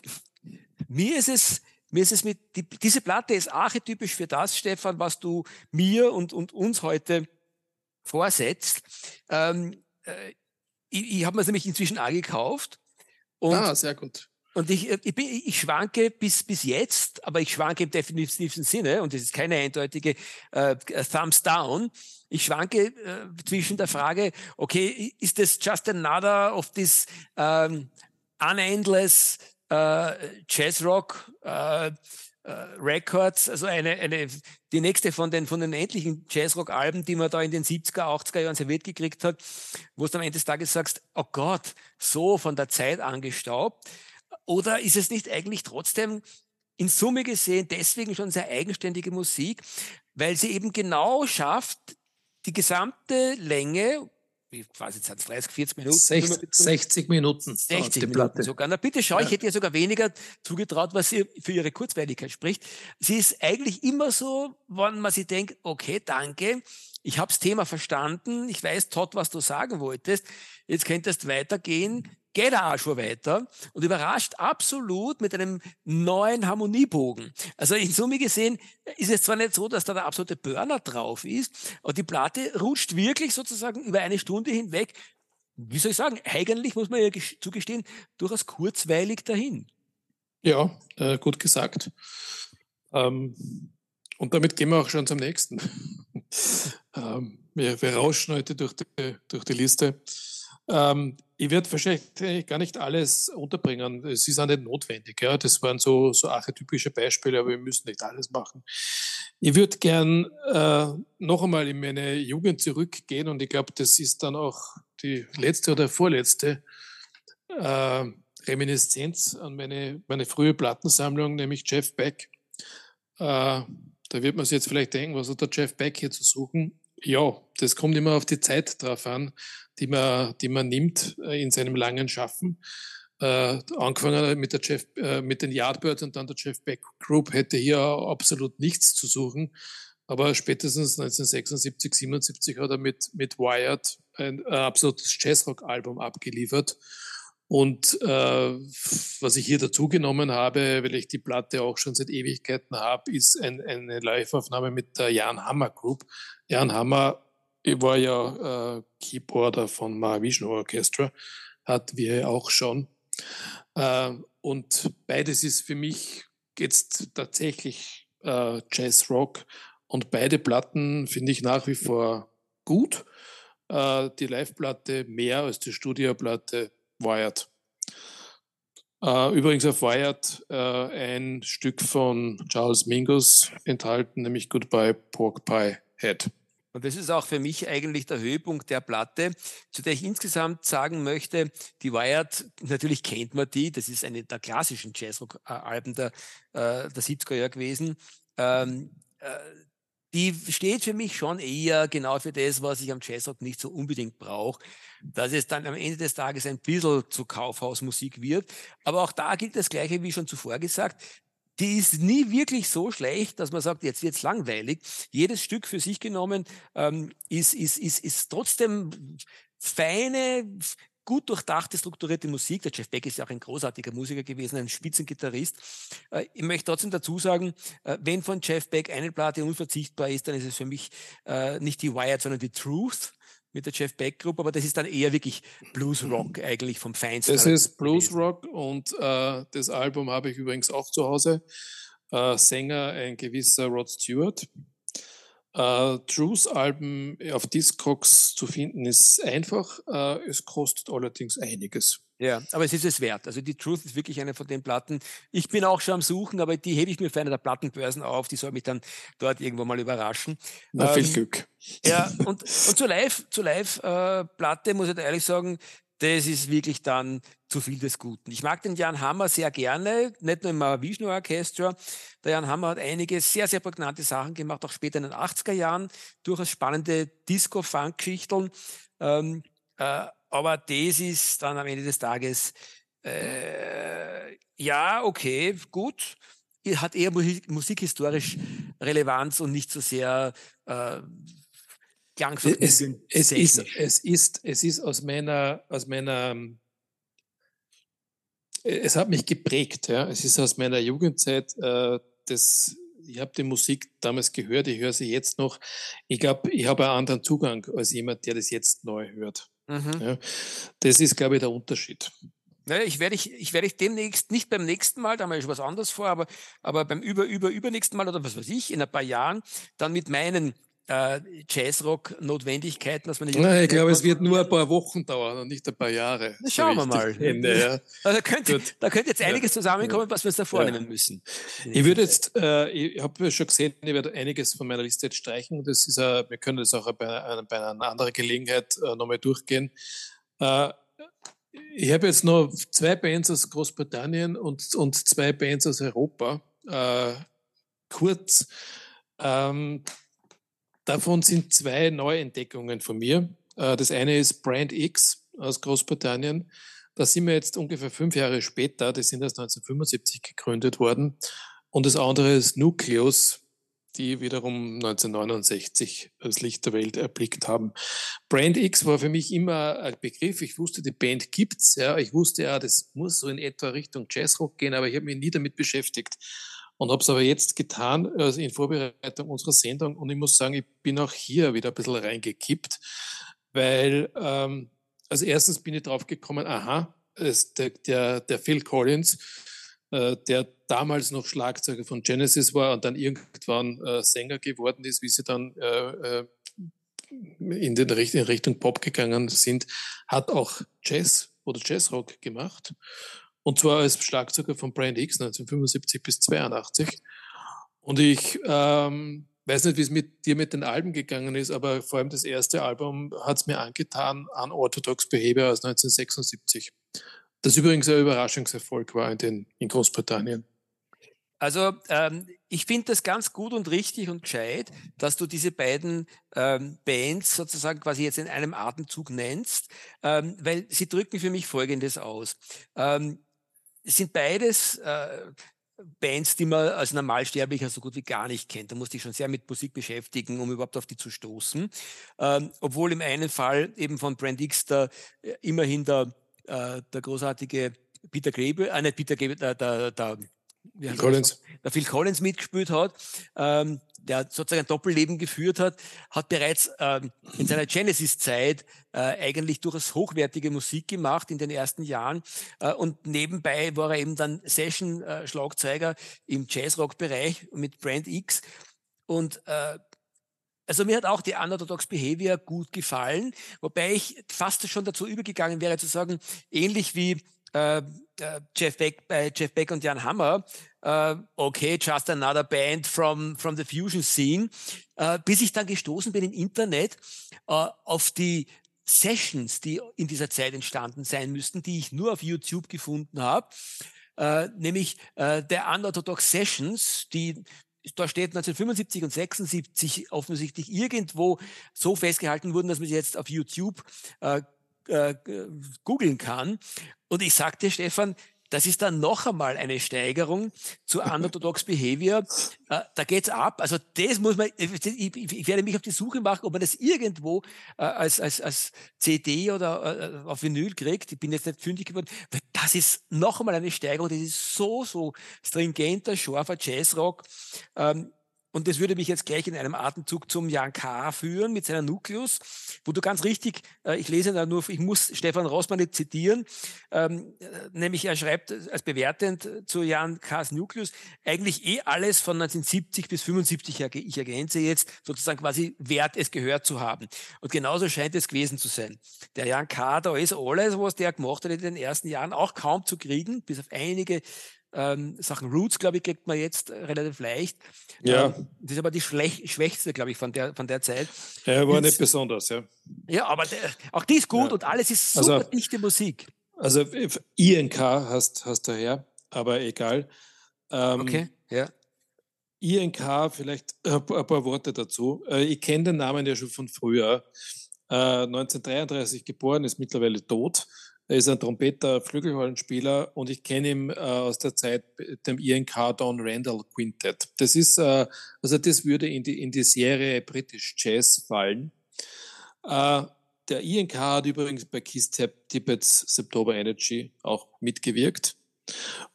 Speaker 3: mir ist es, mir ist es mit, die, diese Platte ist archetypisch für das, Stefan, was du mir und, und uns heute vorsetzt. Ähm, äh, ich ich habe mir nämlich inzwischen auch gekauft.
Speaker 2: Und, ah, sehr gut.
Speaker 3: Und ich, äh, ich, bin, ich schwanke bis, bis jetzt, aber ich schwanke im definitiven Sinne, und das ist keine eindeutige äh, Thumbs down. Ich schwanke äh, zwischen der Frage, okay, ist das just another of this um, unendless uh, Jazz Rock uh, äh, Records, also eine, eine, die nächste von den, von den endlichen Jazzrock-Alben, die man da in den 70er, 80er Jahren serviert gekriegt hat, wo du am Ende des Tages sagst, oh Gott, so von der Zeit angestaubt. Oder ist es nicht eigentlich trotzdem in Summe gesehen deswegen schon sehr eigenständige Musik, weil sie eben genau schafft, die gesamte Länge quasi jetzt 30, 40 Minuten.
Speaker 2: 60, 60 Minuten.
Speaker 3: 60 Minuten sogar. Na bitte schau, ja. ich hätte ihr sogar weniger zugetraut, was ihr für ihre Kurzweiligkeit spricht. Sie ist eigentlich immer so, wenn man sich denkt, okay, danke, ich habe das Thema verstanden, ich weiß, Todd, was du sagen wolltest, jetzt könntest weitergehen, geht er auch schon weiter und überrascht absolut mit einem neuen Harmoniebogen. Also in Summe gesehen ist es zwar nicht so, dass da der absolute Burner drauf ist, aber die Platte rutscht wirklich sozusagen über eine Stunde hinweg, wie soll ich sagen, eigentlich muss man ja zugestehen, durchaus kurzweilig dahin.
Speaker 2: Ja, äh, gut gesagt. Ähm, und damit gehen wir auch schon zum nächsten. Ähm, wir, wir rauschen heute durch die, durch die Liste. Ähm, ich werde wahrscheinlich gar nicht alles unterbringen. Es ist auch nicht notwendig. Ja. Das waren so, so archetypische Beispiele, aber wir müssen nicht alles machen. Ich würde gern äh, noch einmal in meine Jugend zurückgehen und ich glaube, das ist dann auch die letzte oder vorletzte äh, Reminiszenz an meine, meine frühe Plattensammlung, nämlich Jeff Beck. Äh, da wird man sich jetzt vielleicht denken, was hat der Jeff Beck hier zu suchen? Ja, das kommt immer auf die Zeit drauf an die man, die man nimmt äh, in seinem langen Schaffen. Äh, angefangen mit, der Jeff, äh, mit den Yardbirds und dann der Jeff Beck Group hätte hier absolut nichts zu suchen. Aber spätestens 1976, 77 hat er mit, mit Wired ein, ein absolutes Jazzrock-Album abgeliefert. Und äh, was ich hier dazu genommen habe, weil ich die Platte auch schon seit Ewigkeiten habe, ist ein, eine Live-Aufnahme mit der Jan Hammer Group. Jan Hammer war ja äh, Keyboarder von Mahavishnu Orchestra, hatten wir auch schon. Äh, und beides ist für mich jetzt tatsächlich äh, Jazz Rock. Und beide Platten finde ich nach wie vor gut. Äh, die Live-Platte mehr als die Studioplatte Wired. Uh, übrigens auf Wired uh, ein Stück von Charles Mingus enthalten, nämlich Goodbye Pork Pie Head.
Speaker 3: Und das ist auch für mich eigentlich der Höhepunkt der Platte, zu der ich insgesamt sagen möchte, die Wired, natürlich kennt man die, das ist eine der klassischen Jazzrock-Alben der, äh, der 70er Jahre gewesen. Ähm, äh, die steht für mich schon eher genau für das, was ich am Jazzrock nicht so unbedingt brauche, dass es dann am Ende des Tages ein bisschen zu Kaufhausmusik wird. Aber auch da gilt das Gleiche wie schon zuvor gesagt die ist nie wirklich so schlecht, dass man sagt, jetzt wird's langweilig. Jedes Stück für sich genommen ähm, ist, ist, ist, ist trotzdem feine, gut durchdachte, strukturierte Musik. Der Jeff Beck ist ja auch ein großartiger Musiker gewesen, ein Spitzengitarrist. Äh, ich möchte trotzdem dazu sagen, äh, wenn von Jeff Beck eine Platte unverzichtbar ist, dann ist es für mich äh, nicht die Wired, sondern die Truth mit der Jeff Beck Group, aber das ist dann eher wirklich Blues Rock eigentlich vom Feinsten.
Speaker 2: Das ist Blues Rock und äh, das Album habe ich übrigens auch zu Hause. Äh, Sänger ein gewisser Rod Stewart. Äh, Truth-Alben auf Discogs zu finden ist einfach. Äh, es kostet allerdings einiges.
Speaker 3: Ja, aber es ist es wert. Also die Truth ist wirklich eine von den Platten. Ich bin auch schon am Suchen, aber die hebe ich mir für eine der Plattenbörsen auf. Die soll mich dann dort irgendwo mal überraschen.
Speaker 2: Na, viel ähm, Glück.
Speaker 3: Ja, und, und zur Live, zur Live-Platte äh, muss ich ehrlich sagen, das ist wirklich dann zu viel des Guten. Ich mag den Jan Hammer sehr gerne, nicht nur im Mahavishnu Orchestra. Der Jan Hammer hat einige sehr, sehr prägnante Sachen gemacht, auch später in den 80er Jahren, durchaus spannende Disco-Funk-Geschichten. Ähm, äh, aber das ist dann am Ende des Tages, äh, ja, okay, gut, hat eher musikhistorisch Relevanz und nicht so sehr äh,
Speaker 2: es, es, ist, es, ist, es ist aus meiner, aus meiner, es hat mich geprägt. Ja. Es ist aus meiner Jugendzeit. Äh, das, ich habe die Musik damals gehört, ich höre sie jetzt noch. Ich glaube, ich habe einen anderen Zugang als jemand, der das jetzt neu hört. Mhm. Ja. Das ist, glaube ich, der Unterschied.
Speaker 3: Naja, ich werde ich, ich werde ich demnächst, nicht beim nächsten Mal, da habe ich was anderes vor, aber, aber beim über, über, übernächsten Mal oder was weiß ich, in ein paar Jahren, dann mit meinen äh, Jazzrock-Notwendigkeiten, dass man
Speaker 2: nicht. Nein, ich glaube, es wird nur ein paar Wochen dauern und nicht ein paar Jahre.
Speaker 3: Na, schauen wir mal. Ende, ja. also da, könnte, da könnte jetzt einiges zusammenkommen, was wir uns da vornehmen ja. müssen.
Speaker 2: Ich würde jetzt, äh, ich habe schon gesehen, ich werde einiges von meiner Liste jetzt streichen. Das ist, äh, wir können das auch bei, bei einer anderen Gelegenheit äh, nochmal durchgehen. Äh, ich habe jetzt noch zwei Bands aus Großbritannien und, und zwei Bands aus Europa. Äh, kurz. Ähm, Davon sind zwei Neuentdeckungen von mir. Äh, das eine ist Brand X aus Großbritannien. Da sind wir jetzt ungefähr fünf Jahre später. Die sind erst 1975 gegründet worden. Und das andere ist Nucleus, die wiederum 1969 das Licht der Welt erblickt haben. Brand X war für mich immer ein Begriff. Ich wusste, die Band gibt's. Ja, ich wusste ja, das muss so in etwa Richtung Jazzrock gehen, aber ich habe mich nie damit beschäftigt und habe es aber jetzt getan also in Vorbereitung unserer Sendung und ich muss sagen, ich bin auch hier wieder ein bisschen reingekippt, weil ähm, also erstens bin ich drauf gekommen, aha, es, der, der, der Phil Collins, äh, der damals noch Schlagzeuger von Genesis war und dann irgendwann äh, Sänger geworden ist, wie sie dann äh, äh in, den, in Richtung Pop gegangen sind, hat auch Jazz oder Jazzrock gemacht. Und zwar als Schlagzeuger von Brand X 1975 bis 82. Und ich ähm, weiß nicht, wie es mit dir mit den Alben gegangen ist, aber vor allem das erste Album hat es mir angetan an Orthodox Behavior aus 1976. Das übrigens ein Überraschungserfolg war in, den, in Großbritannien.
Speaker 3: Also ähm, ich finde das ganz gut und richtig und gescheit, dass du diese beiden ähm, Bands sozusagen quasi jetzt in einem Atemzug nennst, ähm, weil sie drücken für mich Folgendes aus. Ähm, es sind beides äh, Bands, die man als Normalsterblicher so gut wie gar nicht kennt. Da musste ich schon sehr mit Musik beschäftigen, um überhaupt auf die zu stoßen. Ähm, obwohl im einen Fall eben von Brand X da äh, immerhin der, äh, der großartige Peter Grebe, äh, nicht Peter Grebe, der, der, der
Speaker 2: Phil Collins.
Speaker 3: der Phil Collins mitgespielt hat, ähm, der sozusagen ein Doppelleben geführt hat, hat bereits ähm, in seiner Genesis-Zeit äh, eigentlich durchaus hochwertige Musik gemacht in den ersten Jahren. Äh, und nebenbei war er eben dann Session-Schlagzeuger im Jazzrock-Bereich mit Brand X. Und äh, also mir hat auch die Unorthodox Behavior gut gefallen, wobei ich fast schon dazu übergegangen wäre zu sagen, ähnlich wie äh, äh, Jeff Beck bei Jeff Beck und Jan Hammer, äh, okay, just another band from, from the fusion scene, äh, bis ich dann gestoßen bin im Internet äh, auf die Sessions, die in dieser Zeit entstanden sein müssten, die ich nur auf YouTube gefunden habe, äh, nämlich äh, der Unorthodox Sessions, die da steht 1975 und 76 offensichtlich irgendwo so festgehalten wurden, dass man sie jetzt auf YouTube äh, äh, googeln kann. Und ich sagte, Stefan, das ist dann noch einmal eine Steigerung zu Unorthodox Behavior. Äh, da geht's ab. Also das muss man, ich, ich, werde mich auf die Suche machen, ob man das irgendwo äh, als, als, als CD oder äh, auf Vinyl kriegt. Ich bin jetzt nicht fündig geworden, weil das ist noch einmal eine Steigerung. Das ist so, so stringenter, scharfer Jazzrock. Ähm, und das würde mich jetzt gleich in einem Atemzug zum Jan K. führen mit seiner Nukleus, wo du ganz richtig, äh, ich lese da nur, ich muss Stefan Rossmann nicht zitieren, ähm, nämlich er schreibt als bewertend zu Jan K.'s Nukleus eigentlich eh alles von 1970 bis 75, ich ergänze jetzt, sozusagen quasi wert, es gehört zu haben. Und genauso scheint es gewesen zu sein. Der Jan K., da ist alles, was der gemacht hat in den ersten Jahren, auch kaum zu kriegen, bis auf einige ähm, Sachen Roots, glaube ich, kriegt man jetzt äh, relativ leicht.
Speaker 2: Ja.
Speaker 3: Ähm, das ist aber die schwächste, glaube ich, von der, von der Zeit.
Speaker 2: Ja, war nicht besonders, ja.
Speaker 3: Ja, aber der, auch die ist gut ja. und alles ist super also, dichte Musik.
Speaker 2: Also INK hast, hast du her, aber egal.
Speaker 3: Ähm, okay, ja.
Speaker 2: INK, vielleicht ein paar Worte dazu. Äh, ich kenne den Namen ja schon von früher. 1933 äh, geboren, ist mittlerweile tot. Er ist ein Trompeter, Flügelhornspieler und ich kenne ihn äh, aus der Zeit dem Ian Carr Don Randall Quintet. Das ist, äh, also das würde in die, in die Serie British Jazz fallen. Äh, der Ian Carr hat übrigens bei Keith Tippets September Energy auch mitgewirkt.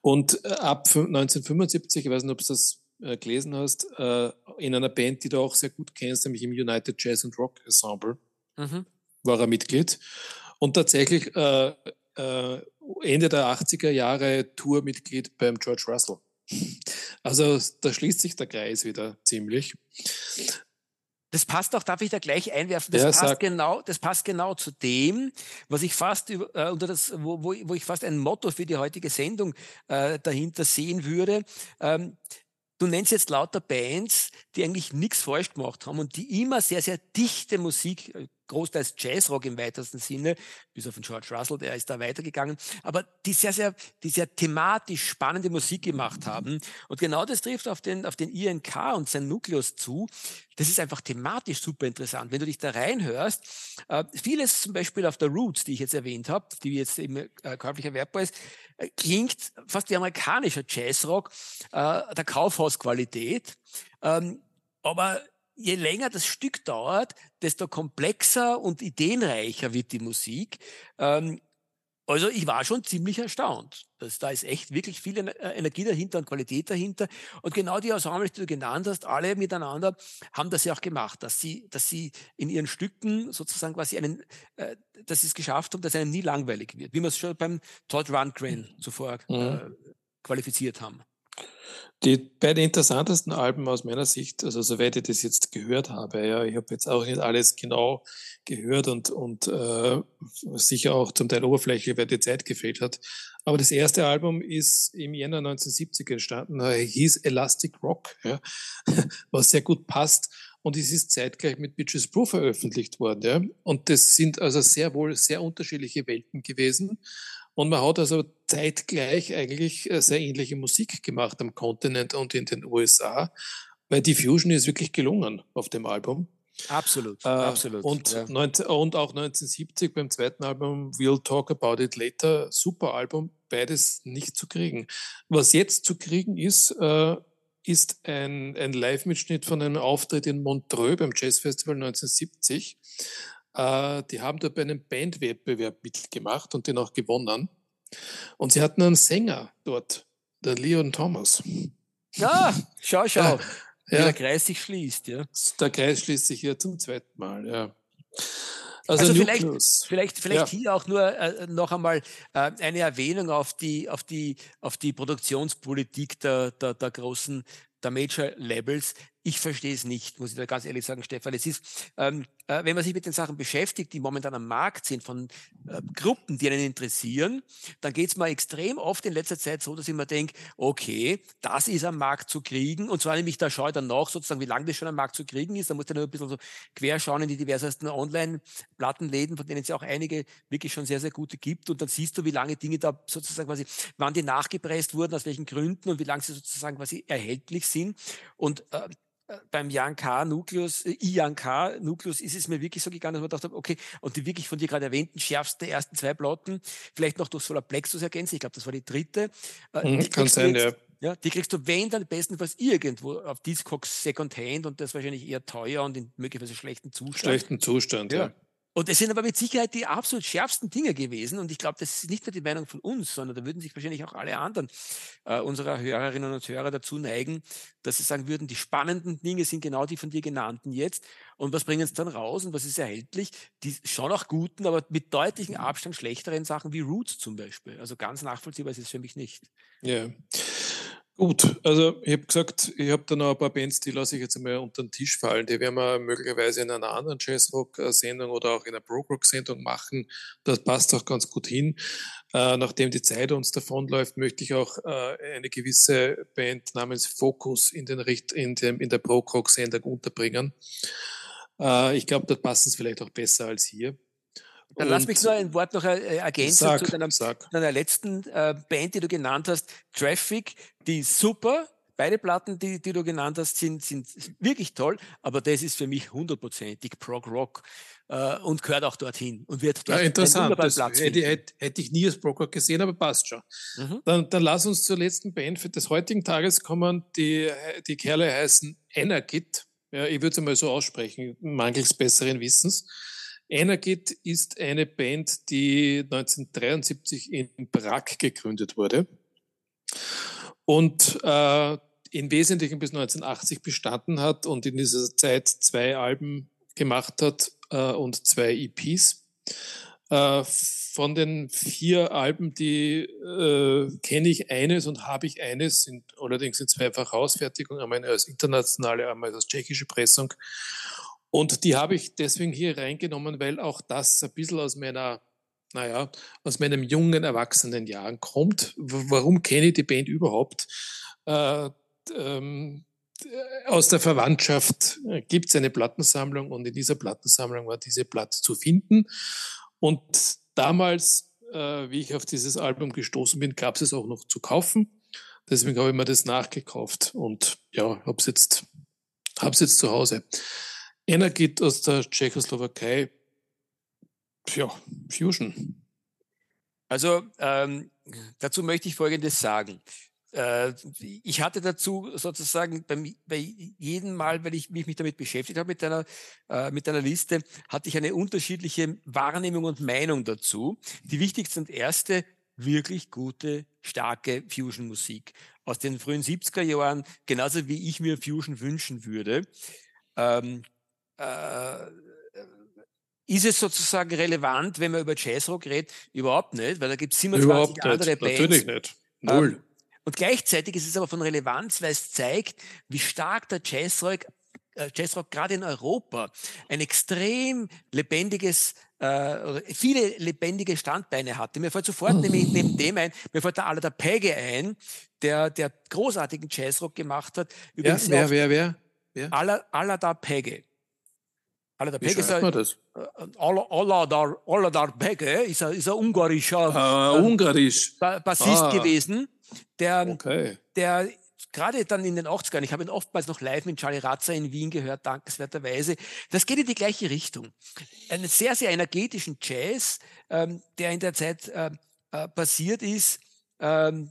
Speaker 2: Und äh, ab 1975, ich weiß nicht, ob du das äh, gelesen hast, äh, in einer Band, die du auch sehr gut kennst, nämlich im United Jazz and Rock Ensemble, mhm. war er Mitglied. Und tatsächlich äh, äh, Ende der 80er Jahre Tourmitglied beim George Russell. Also da schließt sich der Kreis wieder ziemlich.
Speaker 3: Das passt auch, darf ich da gleich einwerfen? Das, ja, passt, sag. genau, das passt genau zu dem, was ich fast äh, unter das, wo, wo, wo ich fast ein Motto für die heutige Sendung äh, dahinter sehen würde. Ähm, Du nennst jetzt lauter Bands, die eigentlich nichts falsch gemacht haben und die immer sehr, sehr dichte Musik, äh, großteils Jazzrock im weitesten Sinne, bis auf den George Russell, der ist da weitergegangen, aber die sehr, sehr, die sehr thematisch spannende Musik gemacht haben. Und genau das trifft auf den, auf den INK und sein Nukleus zu. Das ist einfach thematisch super interessant. Wenn du dich da reinhörst, äh, vieles zum Beispiel auf der Roots, die ich jetzt erwähnt habe, die jetzt eben äh, käuflich erwerbbar ist, äh, klingt fast wie amerikanischer Jazzrock, äh, der Kaufhausqualität. Ähm, aber je länger das Stück dauert, desto komplexer und ideenreicher wird die Musik. Ähm, also ich war schon ziemlich erstaunt. Das, da ist echt wirklich viel äh, Energie dahinter und Qualität dahinter. Und genau die Ensembles, die du genannt hast, alle miteinander haben das ja auch gemacht, dass sie, dass sie in ihren Stücken sozusagen quasi einen, äh, dass sie es geschafft haben, dass einem nie langweilig wird, wie wir es schon beim Todd Rundgren zuvor mhm. äh, qualifiziert haben.
Speaker 2: Die beiden interessantesten Alben aus meiner Sicht, also soweit ich das jetzt gehört habe, ja, ich habe jetzt auch nicht alles genau gehört und, und äh, sicher auch zum Teil oberflächlich, weil die Zeit gefehlt hat. Aber das erste Album ist im Jänner 1970 entstanden, äh, hieß Elastic Rock, ja, was sehr gut passt. Und es ist zeitgleich mit Bitches Brew veröffentlicht worden. Ja. Und das sind also sehr wohl sehr unterschiedliche Welten gewesen. Und man hat also zeitgleich eigentlich äh, sehr ähnliche Musik gemacht am Kontinent und in den USA, weil die Fusion ist wirklich gelungen auf dem Album.
Speaker 3: Absolut, äh, absolut.
Speaker 2: Und, ja. 19, und auch 1970 beim zweiten Album We'll Talk About It Later, super Album, beides nicht zu kriegen. Was jetzt zu kriegen ist, äh, ist ein, ein Live-Mitschnitt von einem Auftritt in Montreux beim Jazz Festival 1970. Äh, die haben da bei einem Bandwettbewerb mitgemacht und den auch gewonnen. Und sie hatten einen Sänger dort, der Leon Thomas.
Speaker 3: Ja, schau, schau. Ja, der Kreis sich schließt, ja.
Speaker 2: Der Kreis schließt sich hier zum zweiten Mal, ja.
Speaker 3: Also, also vielleicht, vielleicht, vielleicht ja. hier auch nur äh, noch einmal äh, eine Erwähnung auf die, auf die, auf die Produktionspolitik der, der, der großen, der Major Labels. Ich verstehe es nicht, muss ich da ganz ehrlich sagen, Stefan. Es ist, ähm, äh, wenn man sich mit den Sachen beschäftigt, die momentan am Markt sind, von äh, Gruppen, die einen interessieren, dann geht es mir extrem oft in letzter Zeit so, dass ich mir denke, okay, das ist am Markt zu kriegen. Und zwar nämlich, da schaue ich dann nach, sozusagen, wie lange das schon am Markt zu kriegen ist. Da muss ich nur ein bisschen so querschauen in die diversesten Online-Plattenläden, von denen es ja auch einige wirklich schon sehr, sehr gute gibt. Und dann siehst du, wie lange Dinge da sozusagen quasi, wann die nachgepresst wurden, aus welchen Gründen und wie lange sie sozusagen quasi erhältlich sind. Und äh, beim Jan K. Nukleus, äh, Ian K. Nukleus ist es mir wirklich so gegangen, dass man dachte, okay, und die wirklich von dir gerade erwähnten schärfsten ersten zwei Platten, vielleicht noch durch Solar Plexus ergänzen, ich glaube, das war die dritte.
Speaker 2: Äh, mhm, kann sein,
Speaker 3: jetzt, ja. ja. Die kriegst du, wenn dann bestenfalls irgendwo auf Discogs Secondhand und das wahrscheinlich eher teuer und in möglicherweise schlechten Zustand.
Speaker 2: Schlechten Zustand, ja. ja.
Speaker 3: Und es sind aber mit Sicherheit die absolut schärfsten Dinge gewesen. Und ich glaube, das ist nicht nur die Meinung von uns, sondern da würden sich wahrscheinlich auch alle anderen äh, unserer Hörerinnen und Hörer dazu neigen, dass sie sagen würden, die spannenden Dinge sind genau die von dir genannten jetzt. Und was bringen es dann raus und was ist erhältlich? Die schon auch guten, aber mit deutlichem Abstand schlechteren Sachen wie Roots zum Beispiel. Also ganz nachvollziehbar ist es für mich nicht.
Speaker 2: Ja. Gut, also ich habe gesagt, ich habe da noch ein paar Bands, die lasse ich jetzt einmal unter den Tisch fallen. Die werden wir möglicherweise in einer anderen Jazzrock-Sendung oder auch in einer Prog-Rock-Sendung machen. Das passt auch ganz gut hin. Äh, nachdem die Zeit uns davonläuft, möchte ich auch äh, eine gewisse Band namens Focus in, den Richt in, dem, in der Prog-Rock-Sendung unterbringen. Äh, ich glaube, dort passen es vielleicht auch besser als hier.
Speaker 3: Dann lass mich nur ein Wort noch äh, ergänzen sag, zu deiner, deiner letzten äh, Band, die du genannt hast, Traffic, die ist super. Beide Platten, die, die du genannt hast, sind, sind wirklich toll, aber das ist für mich hundertprozentig Prog Rock äh, und gehört auch dorthin und wird
Speaker 2: dort ja, interessant. Das hätte, hätte, hätte, ich nie als Prog Rock gesehen, aber passt schon. Mhm. Dann, dann lass uns zur letzten Band für des heutigen Tages kommen. Die, die Kerle heißen Energit. Ja, ich würde es mal so aussprechen, mangels besseren Wissens. Energit ist eine Band, die 1973 in Prag gegründet wurde und äh, im Wesentlichen bis 1980 bestanden hat und in dieser Zeit zwei Alben gemacht hat äh, und zwei EPs. Äh, von den vier Alben, die äh, kenne ich eines und habe ich eines, sind allerdings in zweifach Ausfertigung, einmal als internationale, einmal als tschechische Pressung. Und die habe ich deswegen hier reingenommen, weil auch das ein bisschen aus meiner, naja, aus meinem jungen Erwachsenen Jahren kommt. Warum kenne ich die Band überhaupt? Äh, ähm, aus der Verwandtschaft gibt es eine Plattensammlung und in dieser Plattensammlung war diese Platte zu finden. Und damals, äh, wie ich auf dieses Album gestoßen bin, gab es es auch noch zu kaufen. Deswegen habe ich mir das nachgekauft und ja, habe es jetzt, hab's jetzt zu Hause. Einer geht aus der Tschechoslowakei. Ja, Fusion.
Speaker 3: Also ähm, dazu möchte ich Folgendes sagen. Äh, ich hatte dazu sozusagen bei, bei jedem Mal, wenn ich, mich damit beschäftigt habe mit deiner, äh, mit deiner Liste, hatte ich eine unterschiedliche Wahrnehmung und Meinung dazu. Die wichtigste und erste, wirklich gute, starke Fusion-Musik aus den frühen 70er Jahren, genauso wie ich mir Fusion wünschen würde. Ähm, äh, ist es sozusagen relevant, wenn man über Jazzrock redet? Überhaupt nicht, weil da gibt es 27 andere nicht. Bands.
Speaker 2: Natürlich nicht. Null. Ähm,
Speaker 3: und gleichzeitig ist es aber von Relevanz, weil es zeigt, wie stark der Jazzrock, äh, Jazzrock gerade in Europa ein extrem lebendiges äh, viele lebendige Standbeine hatte. Mir fällt sofort neben, neben dem ein, mir fällt da der Pegge ein, der, der großartigen Jazzrock gemacht hat.
Speaker 2: Übrigens ja, wer, wer, wer?
Speaker 3: wer? Alada Pegge.
Speaker 2: Aladar Bege ist ein, das?
Speaker 3: Aladar, Aladar Bege ist ein, ist ein ungarischer
Speaker 2: ah, äh, Ungarisch.
Speaker 3: Bassist ah. gewesen, der, okay. der gerade dann in den 80ern, ich habe ihn oftmals noch live mit Charlie Ratzer in Wien gehört, dankenswerterweise, das geht in die gleiche Richtung. Einen sehr, sehr energetischen Jazz, ähm, der in der Zeit äh, äh, passiert ist, ähm,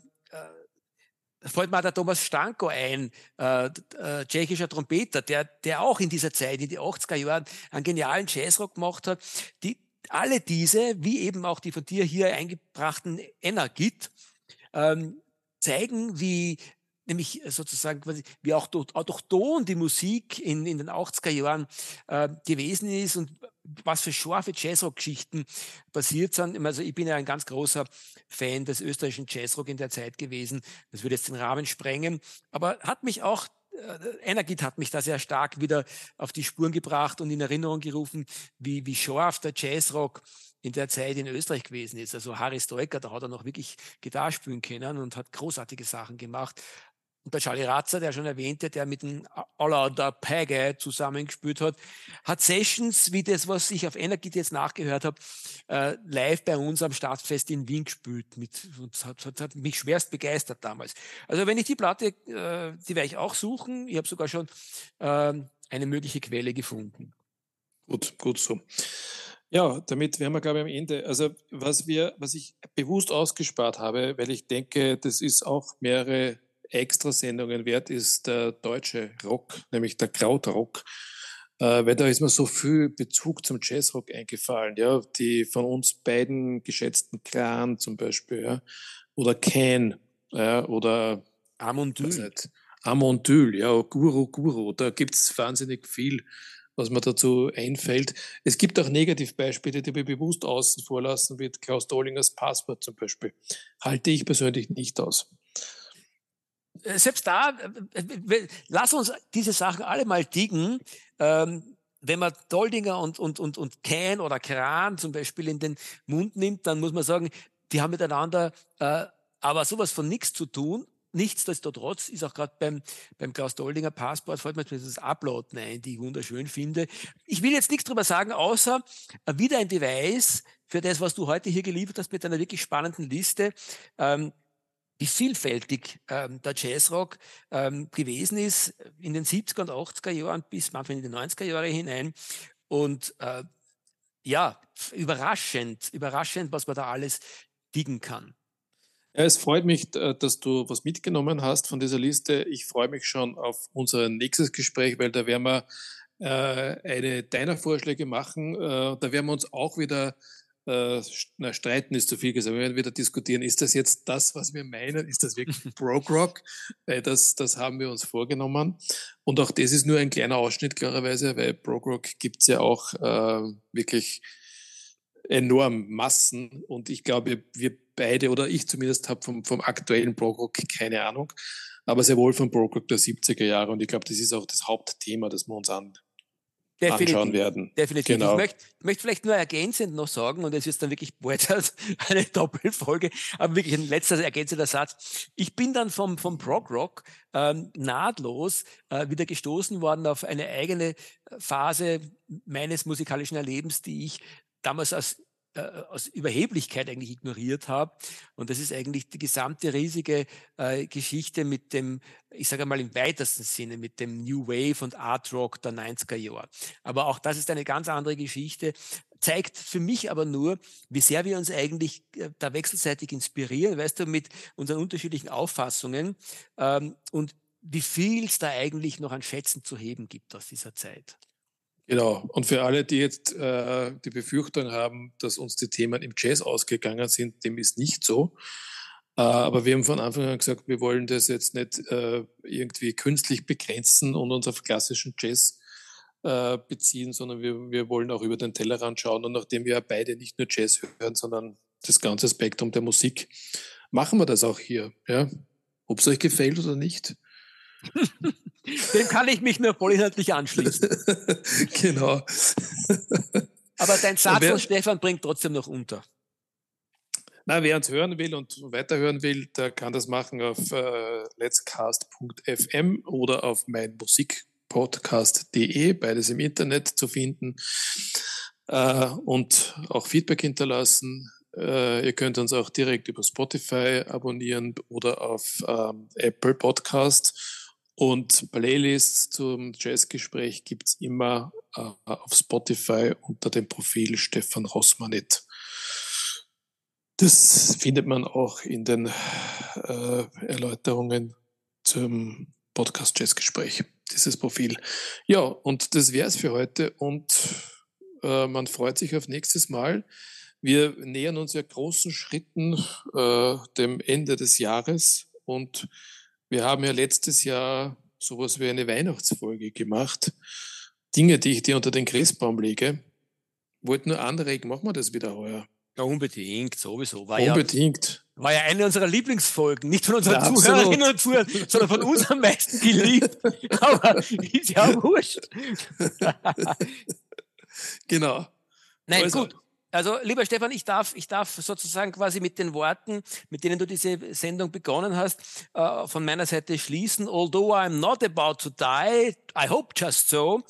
Speaker 3: fällt mir der Thomas Stanko ein, äh, äh, tschechischer Trompeter, der, der auch in dieser Zeit, in die 80er Jahren, einen genialen Jazzrock gemacht hat. Die, alle diese, wie eben auch die von dir hier eingebrachten Energit, ähm, zeigen, wie nämlich sozusagen quasi, wie auch auch durch Ton die Musik in, in den 80er Jahren äh, gewesen ist und was für scharfe Jazzrock-Geschichten passiert sind. Also ich bin ja ein ganz großer Fan des österreichischen Jazzrock in der Zeit gewesen. Das würde jetzt den Rahmen sprengen, aber hat mich auch äh, Energit hat mich da sehr stark wieder auf die Spuren gebracht und in Erinnerung gerufen, wie, wie scharf der Jazzrock in der Zeit in Österreich gewesen ist. Also Harry Stoiker, da hat er noch wirklich Gitarre spielen können und hat großartige Sachen gemacht. Und der Charlie Ratzer, der schon erwähnte, der mit dem Allauder Pege zusammengespielt hat, hat Sessions wie das, was ich auf Energy jetzt nachgehört habe, äh, live bei uns am Stadtfest in Wien gespielt. Mit, und hat, hat, hat mich schwerst begeistert damals. Also wenn ich die Platte, äh, die werde ich auch suchen. Ich habe sogar schon äh, eine mögliche Quelle gefunden.
Speaker 2: Gut, gut so. Ja, damit wären wir, glaube ich, am Ende. Also, was wir, was ich bewusst ausgespart habe, weil ich denke, das ist auch mehrere Extrasendungen wert, ist der deutsche Rock, nämlich der Krautrock. Äh, weil da ist mir so viel Bezug zum Jazzrock eingefallen, ja, die von uns beiden geschätzten Kran zum Beispiel, ja, oder Can, ja, oder
Speaker 3: Amondyl.
Speaker 2: Amondyl, ja, Guru Guru, da gibt's wahnsinnig viel was mir dazu einfällt. Es gibt auch Negativbeispiele, die wir bewusst außen vorlassen, wie Klaus Dollingers Passwort zum Beispiel. Halte ich persönlich nicht aus.
Speaker 3: Äh, selbst da, äh, äh, lass uns diese Sachen alle mal diggen. Ähm, wenn man Doldinger und, und, und, und Can oder Kran zum Beispiel in den Mund nimmt, dann muss man sagen, die haben miteinander äh, aber sowas von nichts zu tun. Nichtsdestotrotz ist auch gerade beim, beim Klaus Doldinger Passport, fällt mir das Uploaden ein, die ich wunderschön finde. Ich will jetzt nichts drüber sagen, außer wieder ein Beweis für das, was du heute hier geliefert hast mit einer wirklich spannenden Liste. Ähm, wie vielfältig ähm, der Jazzrock ähm, gewesen ist in den 70er und 80er Jahren bis manchmal in die 90er Jahre hinein. Und äh, ja, überraschend, überraschend, was man da alles diegen kann.
Speaker 2: Ja, es freut mich, dass du was mitgenommen hast von dieser Liste. Ich freue mich schon auf unser nächstes Gespräch, weil da werden wir äh, eine deiner Vorschläge machen. Äh, da werden wir uns auch wieder äh, na, streiten ist zu viel gesagt. Wir werden wieder diskutieren, ist das jetzt das, was wir meinen? Ist das wirklich Broke Rock? Weil das, das haben wir uns vorgenommen. Und auch das ist nur ein kleiner Ausschnitt, klarerweise, weil Broke Rock gibt es ja auch äh, wirklich enorm Massen. Und ich glaube, wir beide, oder ich zumindest, habe vom, vom aktuellen Broke Rock keine Ahnung, aber sehr wohl vom Broke Rock der 70er Jahre. Und ich glaube, das ist auch das Hauptthema, das wir uns an, Definitiv, anschauen werden.
Speaker 3: Definitiv. Genau. Ich, möchte, möchte vielleicht nur ergänzend noch sagen, und es ist dann wirklich bald eine Doppelfolge, aber wirklich ein letzter ergänzender Satz. Ich bin dann vom, vom Prog Rock ähm, nahtlos äh, wieder gestoßen worden auf eine eigene Phase meines musikalischen Erlebens, die ich damals als äh, aus Überheblichkeit eigentlich ignoriert habe. Und das ist eigentlich die gesamte riesige äh, Geschichte mit dem, ich sage mal im weitesten Sinne, mit dem New Wave und Art Rock der 90er Jahre. Aber auch das ist eine ganz andere Geschichte, zeigt für mich aber nur, wie sehr wir uns eigentlich äh, da wechselseitig inspirieren, weißt du, mit unseren unterschiedlichen Auffassungen ähm, und wie viel es da eigentlich noch an Schätzen zu heben gibt aus dieser Zeit.
Speaker 2: Genau. Und für alle, die jetzt äh, die Befürchtung haben, dass uns die Themen im Jazz ausgegangen sind, dem ist nicht so. Äh, aber wir haben von Anfang an gesagt, wir wollen das jetzt nicht äh, irgendwie künstlich begrenzen und uns auf klassischen Jazz äh, beziehen, sondern wir, wir wollen auch über den Tellerrand schauen. Und nachdem wir beide nicht nur Jazz hören, sondern das ganze Spektrum der Musik, machen wir das auch hier. Ja? Ob es euch gefällt oder nicht.
Speaker 3: Dem kann ich mich nur vollinhaltlich anschließen.
Speaker 2: genau.
Speaker 3: Aber dein Satz von Stefan bringt trotzdem noch unter.
Speaker 2: Na, wer uns hören will und weiterhören will, der kann das machen auf äh, letscast.fm oder auf meinmusikpodcast.de, beides im Internet zu finden. Äh, und auch Feedback hinterlassen. Äh, ihr könnt uns auch direkt über Spotify abonnieren oder auf ähm, Apple Podcast und Playlists zum Jazzgespräch gibt es immer äh, auf Spotify unter dem Profil Stefan Rossmanit. Das findet man auch in den äh, Erläuterungen zum Podcast Jazzgespräch, dieses Profil. Ja, und das wäre es für heute und äh, man freut sich auf nächstes Mal. Wir nähern uns ja großen Schritten äh, dem Ende des Jahres und wir haben ja letztes Jahr sowas wie eine Weihnachtsfolge gemacht. Dinge, die ich dir unter den Christbaum lege. Wollte nur anregen, machen wir das wieder heuer.
Speaker 3: Ja, unbedingt, sowieso.
Speaker 2: War unbedingt.
Speaker 3: Ja, war ja eine unserer Lieblingsfolgen. Nicht von unseren ja, Zuhörerinnen und Zuhörern, sondern von uns am meisten geliebt. Aber ist ja wurscht.
Speaker 2: genau.
Speaker 3: Nein, also. gut. Also, lieber Stefan, ich darf, ich darf sozusagen quasi mit den Worten, mit denen du diese Sendung begonnen hast, äh, von meiner Seite schließen. Although I'm not about to die, I hope just so,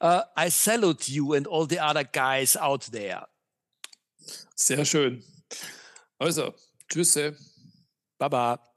Speaker 3: uh, I salute you and all the other guys out there.
Speaker 2: Sehr schön. Also, tschüss.
Speaker 3: Baba.